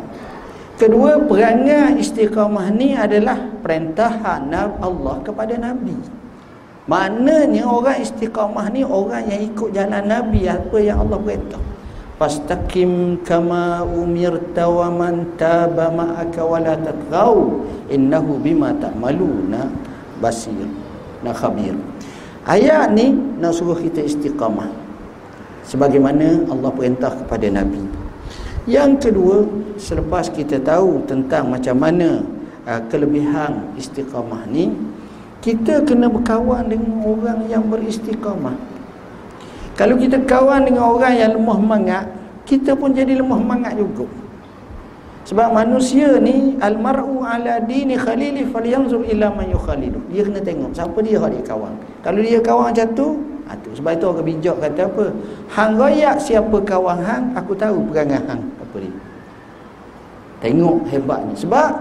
kedua perangai istiqamah ni adalah perintah Allah kepada nabi Maknanya orang istiqamah ni orang yang ikut jalan Nabi apa yang Allah beritahu. Fastaqim kama umirta wa man taba ma'aka wa la tatghaw innahu bima ta'maluna basir. Na khabir. Ayat ni nak suruh kita istiqamah. Sebagaimana Allah perintah kepada Nabi. Yang kedua, selepas kita tahu tentang macam mana uh, kelebihan istiqamah ni, kita kena berkawan dengan orang yang beristiqamah. Kalau kita kawan dengan orang yang lemah mangat kita pun jadi lemah mangat juga. Sebab manusia ni almar'u ala dini khalili falyanzur ila man yukhalidu dia kena tengok siapa dia dia kawan. Kalau dia kawan macam tu tu. sebab itu orang bijak kata apa? Hang royak siapa kawan hang aku tahu perangai hang. Apa dia? Tengok hebatnya. Sebab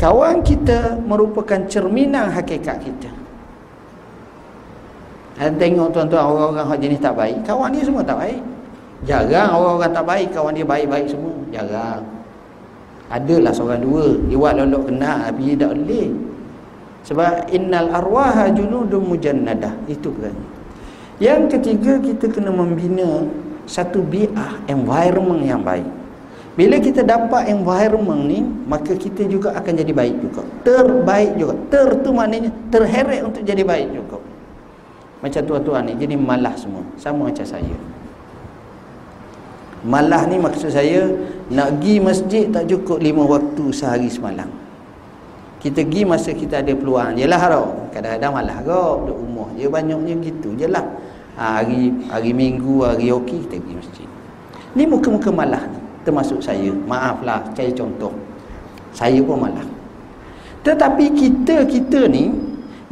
kawan kita merupakan cerminan hakikat kita. Dan tengok tuan-tuan orang-orang yang jenis tak baik kawan dia semua tak baik. Jarang orang-orang tak baik kawan dia baik-baik semua. Jarang. Adalah seorang dua. Dia buat lolok kena tapi dia tak boleh. Sebab innal arwaha junudun mujannadah. Itu kan yang ketiga kita kena membina satu bi'ah environment yang baik. Bila kita dapat environment ni Maka kita juga akan jadi baik juga. Terbaik juga. Ter tu maknanya terheret untuk jadi baik juga. Macam tuan-tuan ni Jadi malah semua. Sama macam saya. Malah ni maksud saya Nak pergi masjid tak cukup lima waktu sehari semalam. Kita pergi masa kita ada peluang je lah kadang-kadang malah kau duduk rumah je banyaknya gitu je lah ha, hari hari minggu hari okey kita pergi masjid. Ni muka-muka malah termasuk saya. Maaflah saya contoh. Saya pun malah. Tetapi kita kita ni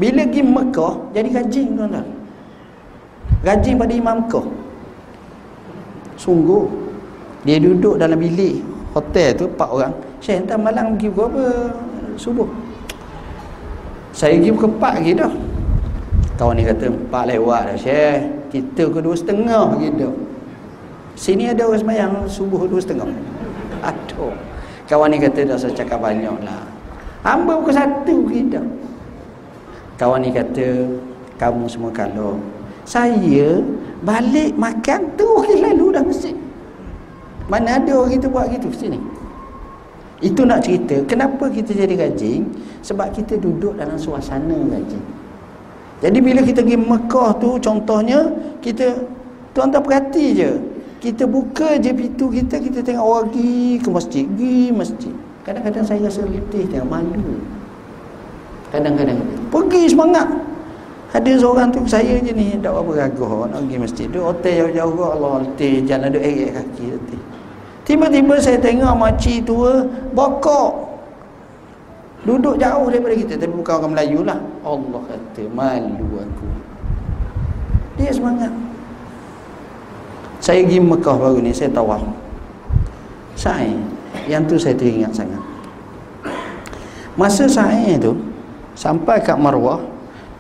bila pergi Mekah jadi gajing tuan-tuan. Gajing pada imam Mekah. Sungguh. Dia duduk dalam bilik hotel tu empat orang. Saya entah malam pergi berapa? Subuh. Saya pergi pukul 4 lagi dah kawan ni kata 4 lewat dah Syekh. Kita ke 2 setengah dah sini ada orang semayang subuh 2 setengah. Aduh. Kawan ni kata dah saya cakap banyak lah hamba 1 lagi dah kawan ni kata kamu semua kalau saya balik makan terus lalu dah masjid mana ada orang itu buat gitu sini. Itu nak cerita kenapa kita jadi gajing sebab kita duduk dalam suasana gajing jadi bila kita pergi Mekah tu contohnya kita tuan-tuan perhati je. Kita buka je pintu kita kita tengok orang pergi ke masjid pergi masjid. Kadang-kadang saya rasa letih tengok malu. Kadang-kadang. Pergi semangat. Ada seorang tu saya je ni tak apa gagah nak pergi masjid. Tu hotel jauh-jauh Allah letih. Jalan duduk erik kaki letih. Tiba-tiba saya tengok makcik tua bokok. Duduk jauh daripada kita tapi bukan orang Melayu lah. Allah kata malu aku. Dia semangat. Saya pergi Mekah baru ni saya tawaf. Sa'i yang tu saya teringat sangat. Masa sa'i tu sampai kat Marwah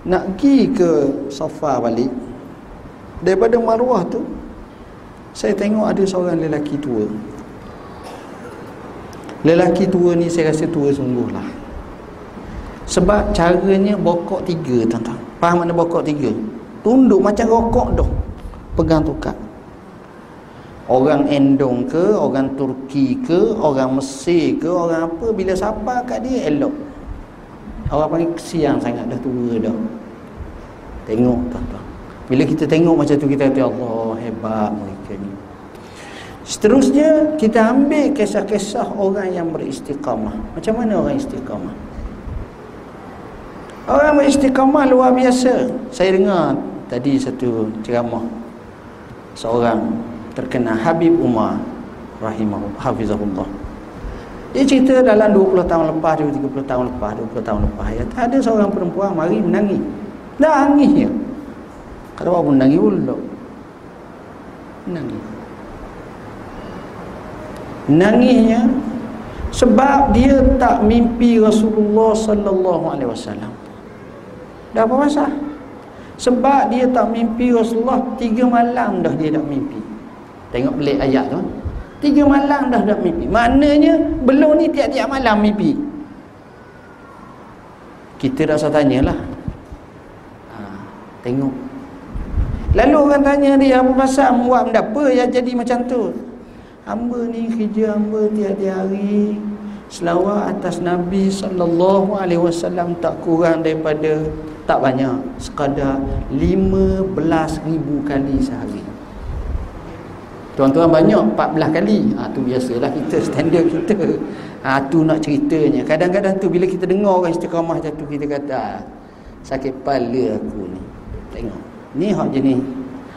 nak pergi ke Safa balik daripada Marwah tu saya tengok ada seorang lelaki tua Lelaki tua ni saya rasa tua sungguh lah Sebab caranya bokok tiga tuan-tuan. Faham mana bokok tiga? Tunduk macam rokok dah Pegang tukar. Orang Endong ke, orang Turki ke, orang Mesir ke, orang apa Bila sapa kat dia elok. Orang panggil kesiang sangat dah tua dah. Tengok tuan-tuan. Bila kita tengok macam tu kita kata Allah hebat mereka ni. Seterusnya kita ambil kisah-kisah orang yang beristiqamah. Macam mana orang istiqamah? Orang beristiqamah luar biasa. Saya dengar tadi satu ceramah seorang terkenal Habib Umar rahimahullah hafizahullah. Dia cerita dalam 20 tahun lepas, 30 tahun lepas, 20 tahun lepas ya, ada seorang perempuan mari menangis. Nangis ya. Kalau apa menangis pula. Menangis nangisnya sebab dia tak mimpi Rasulullah sallallahu alaihi wasallam. Dah apa masa? Sebab dia tak mimpi Rasulullah tiga malam dah dia tak mimpi. Tengok pelik ayat tu. Tiga malam dah dah mimpi. Maknanya belum ni tiap-tiap malam mimpi. Kita rasa tanyalah. Ha, tengok. Lalu orang tanya dia apa pasal benda apa yang jadi macam tu? hamba ni kerja hamba tiap-tiap hari selawat atas Nabi sallallahu alaihi wasallam tak kurang daripada tak banyak sekadar 15,000 kali sehari. Tuan-tuan banyak 14 kali. Ha tu biasalah kita standard kita. Ha tu nak ceritanya. Kadang-kadang tu bila kita dengar orang istiqamah macam tu kita kata ah, sakit kepala aku ni. Tengok. Ni hak jenis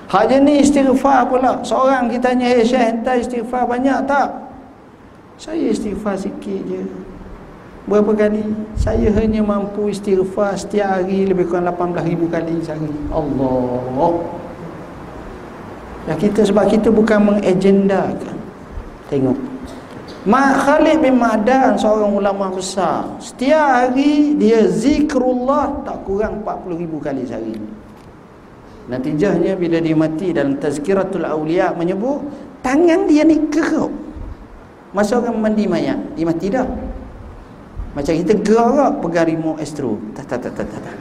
Hak jenis istighfar pula. Seorang kita tanya, eh Syekh, entah istighfar banyak tak? Saya istighfar sikit je. Berapa kali? Saya hanya mampu istighfar setiap hari lebih kurang 18,000 kali sehari. Allah. Dan kita sebab kita bukan mengagendakan. Tengok. Mak Khalid bin Ma'dan seorang ulama besar. Setiap hari dia zikrullah tak kurang 40,000 kali sehari. Natijahnya bila dia mati dalam tazkiratul awliya menyebut tangan dia ni kerap. Masa orang mandi mayat, dia mati dah. Macam kita gerak pegang remote astro. Tak tak tak tak tak.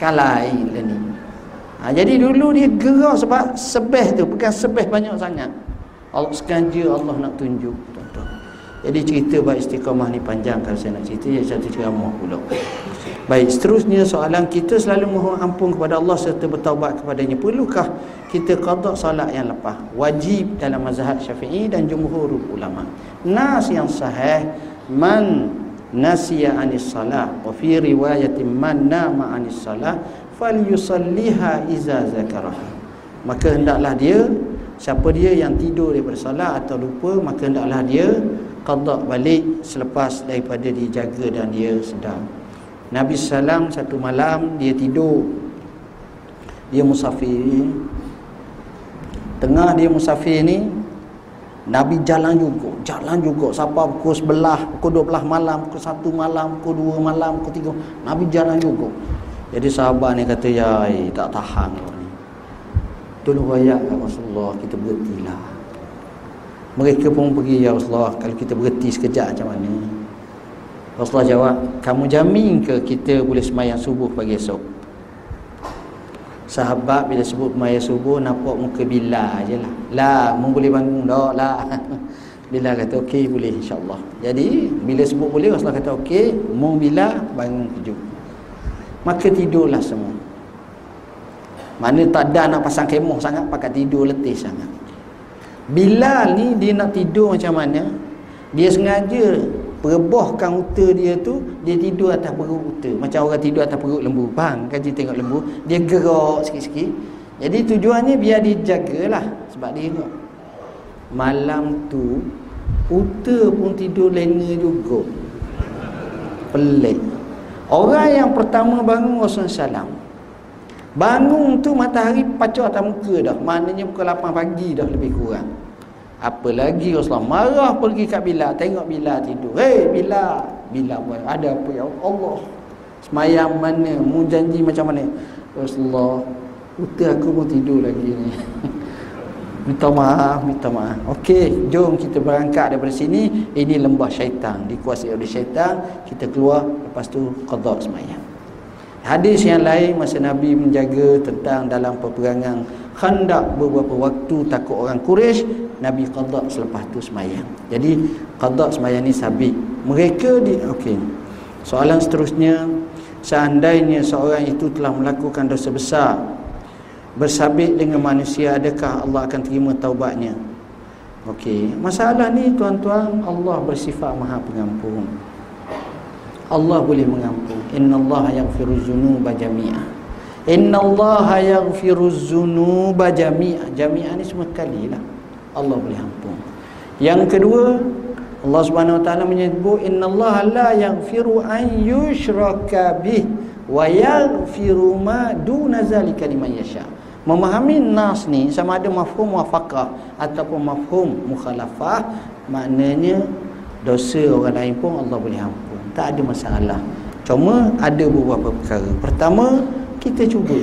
Kalai lah ni. Ha, jadi dulu dia gerak sebab sebeh tu, bukan sebeh banyak sangat. Allah sengaja Allah nak tunjuk tuan-tuan. Jadi cerita baik istiqamah ni panjang kalau saya nak cerita jadi satu ceramah pula. Baik, seterusnya soalan kita selalu mohon ampun kepada Allah serta bertaubat kepadanya. Perlukah kita qada solat yang lepas? Wajib dalam mazhab Syafi'i dan jumhur ulama. Nas yang sahih man nasiya anis salah wa fi riwayatin man nama anis salah falyusalliha iza zakaraha. Maka hendaklah dia siapa dia yang tidur daripada salat atau lupa maka hendaklah dia qada balik selepas daripada dijaga dan dia sedang Nabi sallam satu malam dia tidur. Dia musafir tengah dia musafir ni Nabi jalan juga, jalan juga sampai pukul sebelah, pukul 12 malam, pukul 1 malam, pukul 2 malam, pukul 3. Nabi jalan juga. Jadi sahabat ni kata, ya tak tahan ni. Tolong wayak ya Rasulullah, kita berhentilah. Mereka pun pergi, ya Rasulullah, kalau kita berhenti sekejap macam mana? Rasulullah jawab, kamu jamin ke kita boleh semayang subuh pagi esok? Sahabat bila sebut maya subuh nampak muka bila je lah lah mu boleh bangun tak lah bila kata okey boleh insyaAllah. Jadi bila sebut boleh Rasulullah kata okey mu bila bangun kejut maka tidurlah semua. Mana tak ada nak pasang kemoh sangat pakai tidur letih sangat. Bilal ni dia nak tidur macam mana dia sengaja perebohkan unta dia tu dia tidur atas perut unta macam orang tidur atas perut lembu. Bang kan dia tengok lembu. Dia gerak sikit-sikit. Jadi tujuannya biar dijagalah sebab dia tengok malam tu unta pun tidur lena juga. Pelik. Orang yang pertama bangun Rasulullah bangun tu matahari pacak atas muka dah. Maknanya pukul 8 pagi dah lebih kurang apa lagi Rasulullah? Marah pergi kat Bilal. Tengok Bilal tidur. Hei Bilal. Bilal buat ada apa? Ya Allah. Semayang mana? Mu janji macam mana? Rasulullah uta aku mau tidur lagi ni. Minta maaf minta maaf. Okey jom kita berangkat daripada sini. Ini lembah syaitan. Dikuasai oleh syaitan. Kita keluar. Lepas tu qada semayang hadis yang lain masa Nabi menjaga tentang dalam peperangan khandak beberapa waktu takut orang Quraisy Nabi qada selepas tu semayang. Jadi qada semayang ni sabit. Mereka di okey. Soalan seterusnya, seandainya seorang itu telah melakukan dosa besar bersabit dengan manusia adakah Allah akan terima taubatnya? Okey, masalah ni tuan-tuan Allah bersifat Maha Pengampun. Allah boleh mengampun. Innallaha yaghfiru dzunuba jami'a. Innallaha yaghfiru dzunuba jami'a. Jami'a ni semua kali lah. Allah boleh ampun. Yang kedua, Allah Subhanahu Wa Taala menyebut Allah la yaghfiru an yushraka bih wa yaghfiru ma duna zalika liman yasha. Memahami nas ni sama ada mafhum muafaqah ataupun mafhum mukhalafah maknanya dosa orang lain pun Allah boleh ampun. Tak ada masalah. Cuma ada beberapa perkara. Pertama, kita cuba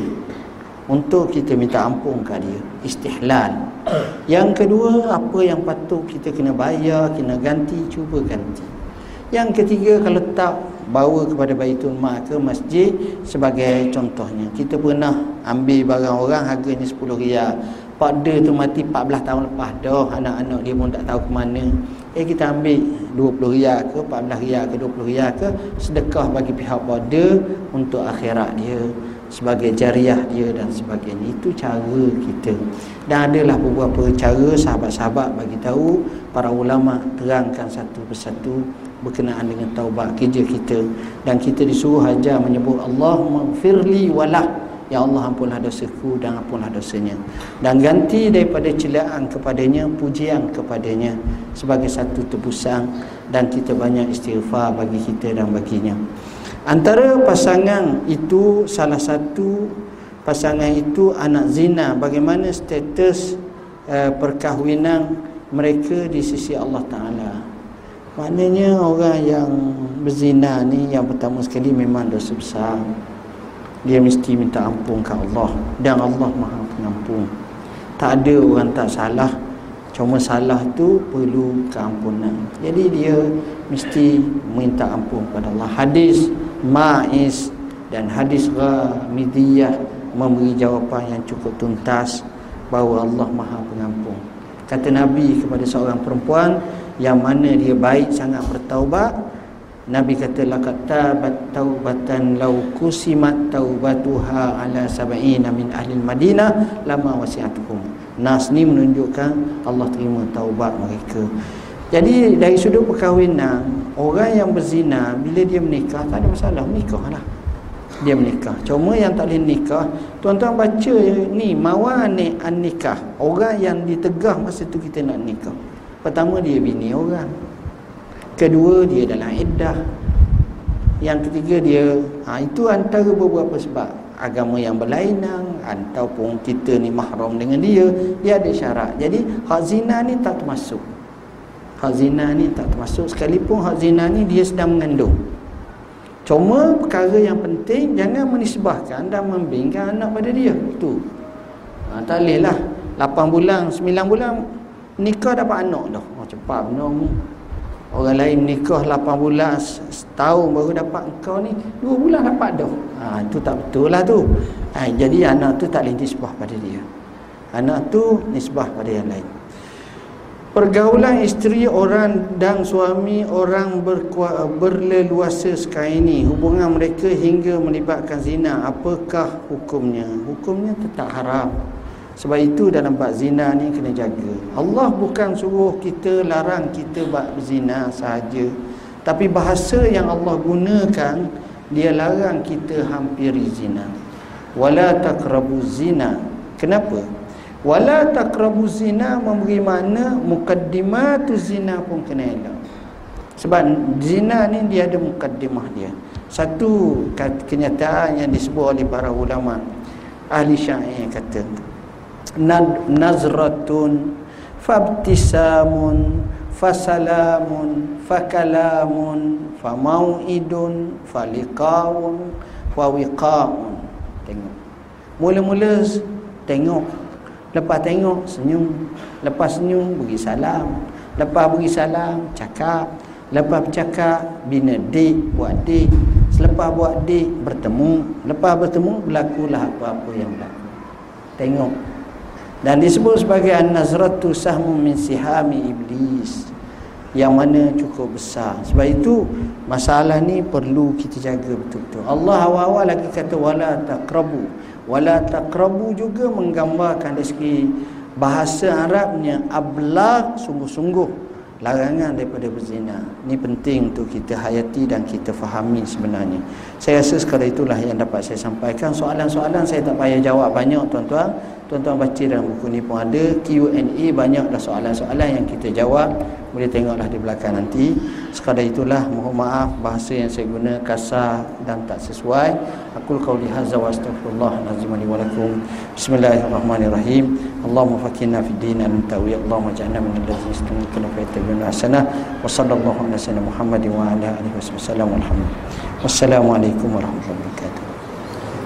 untuk kita minta ampun kat dia. Istihlal. Yang kedua apa yang patut kita kena bayar kena ganti cuba ganti. Yang ketiga kalau tak bawa kepada baitul mal ke masjid sebagai contohnya. Kita pernah ambil barang orang harganya 10 riyal. Pak dia tu mati 14 tahun lepas. Dah anak-anak dia pun tak tahu ke mana eh kita ambil 20 riyal ke 14 riyal ke 20 riyal ke sedekah bagi pihak pada untuk akhirat dia sebagai jariah dia dan sebagainya. Itu cara kita. Dan adalah beberapa cara sahabat-sahabat bagi tahu para ulama terangkan satu persatu berkenaan dengan taubat kerja kita. Dan kita disuruh ajar menyebut Allahumma firli walah Ya Allah ampunlah dosaku dan ampunlah dosanya Dan ganti daripada celaan kepadanya Pujian kepadanya Sebagai satu tebusan Dan kita banyak istighfar bagi kita dan baginya Antara pasangan itu salah satu pasangan itu anak zina. Bagaimana status uh, perkahwinan mereka di sisi Allah Taala? Maknanya orang yang berzina ni yang pertama sekali memang dosa besar. Dia mesti minta ampun ke Allah dan Allah Maha Pengampun. Tak ada orang tak salah. Cuma salah tu perlu keampunan. Jadi dia mesti minta ampun kepada Allah. Hadis Ma'iz dan hadis Ghamidiyah memberi jawapan yang cukup tuntas bahawa Allah Maha Pengampun. Kata Nabi kepada seorang perempuan yang mana dia baik sangat bertaubat, Nabi kata laqad tabat taubatan law kusimat taubatuha ala sab'ina min ahli Madinah lama wasi'atuhum. Nas ni menunjukkan Allah terima taubat mereka. jadi dari sudut perkahwinan orang yang berzina bila dia menikah tak ada masalah menikah lah dia menikah. Cuma yang tak boleh nikah tuan-tuan baca ni mawani an nikah. Orang yang ditegah masa tu kita nak nikah. Pertama dia bini orang kedua dia dalam iddah yang ketiga dia ha, itu antara beberapa sebab agama yang berlainan ataupun kita ni mahram dengan dia dia ada syarat jadi hak zina ni tak termasuk hak zina ni tak termasuk sekalipun hak zina ni dia sedang mengandung Cuma perkara yang penting jangan menisbahkan dan membingkan anak pada dia. Itu. Ha, tak boleh lah. 8 bulan, 9 bulan nikah dapat anak dah. Oh, cepat benar ni. Orang lain nikah 8 bulan, setahun baru dapat engkau ni. 2 bulan dapat dah. Ha, itu tak betul lah tu. Ha, jadi anak tu tak boleh nisbah pada dia. Anak tu nisbah pada yang lain. Pergaulan isteri orang dan suami orang berkua, berleluasa sekarang ini Hubungan mereka hingga melibatkan zina Apakah hukumnya? Hukumnya tetap haram Sebab itu dalam bab zina ni kena jaga. Allah bukan suruh kita larang kita bab zina sahaja. Tapi bahasa yang Allah gunakan Dia larang kita hampiri zina. Wala takrabu zina. Kenapa? wala taqrabu zina memberi makna mukaddimatu zina pun kena elak sebab zina ni dia ada mukaddimah dia. Satu kenyataan yang disebut oleh para ulama ahli syair kata nazratun fabtisamun fasalamun fakalamun famauidun faliqaun fawiqaun. Tengok. Mula-mula tengok. Lepas tengok senyum. Lepas senyum beri salam. Lepas beri salam cakap. Lepas bercakap bina dik buat dik. Selepas buat dik bertemu. Lepas bertemu berlakulah apa-apa yang berlaku. Tengok Dan disebut sebagai An-Nazratu sahmu min sihami iblis Yang mana cukup besar. Sebab itu masalah ni perlu kita jaga betul-betul. Allah awal-awal lagi kata Wala takrabu wala taqrabu juga menggambarkan dari segi bahasa Arabnya ablaq sungguh-sungguh larangan daripada berzina. Ini penting untuk kita hayati dan kita fahami sebenarnya. Saya rasa sekali itulah yang dapat saya sampaikan. Soalan-soalan saya tak payah jawab banyak tuan-tuan tuan-tuan baca dalam buku ni pun ada Q&A banyaklah soalan-soalan yang kita jawab. Boleh tengoklah di belakang nanti. Sekadar itulah mohon maaf bahasa yang saya guna kasar dan tak sesuai. Aku qauli hadza wa astaghfirullah azim wa lakum. Bismillahirrahmanirrahim. Allahumma fakina fid din al tawi Allahumma ja'alna min allazina yastami'una fa yattabi'una ahsana wa sallallahu ala sayyidina Muhammadin wa ala alihi wasallam walhamdulillah. Wassalamu alaikum warahmatullahi wabarakatuh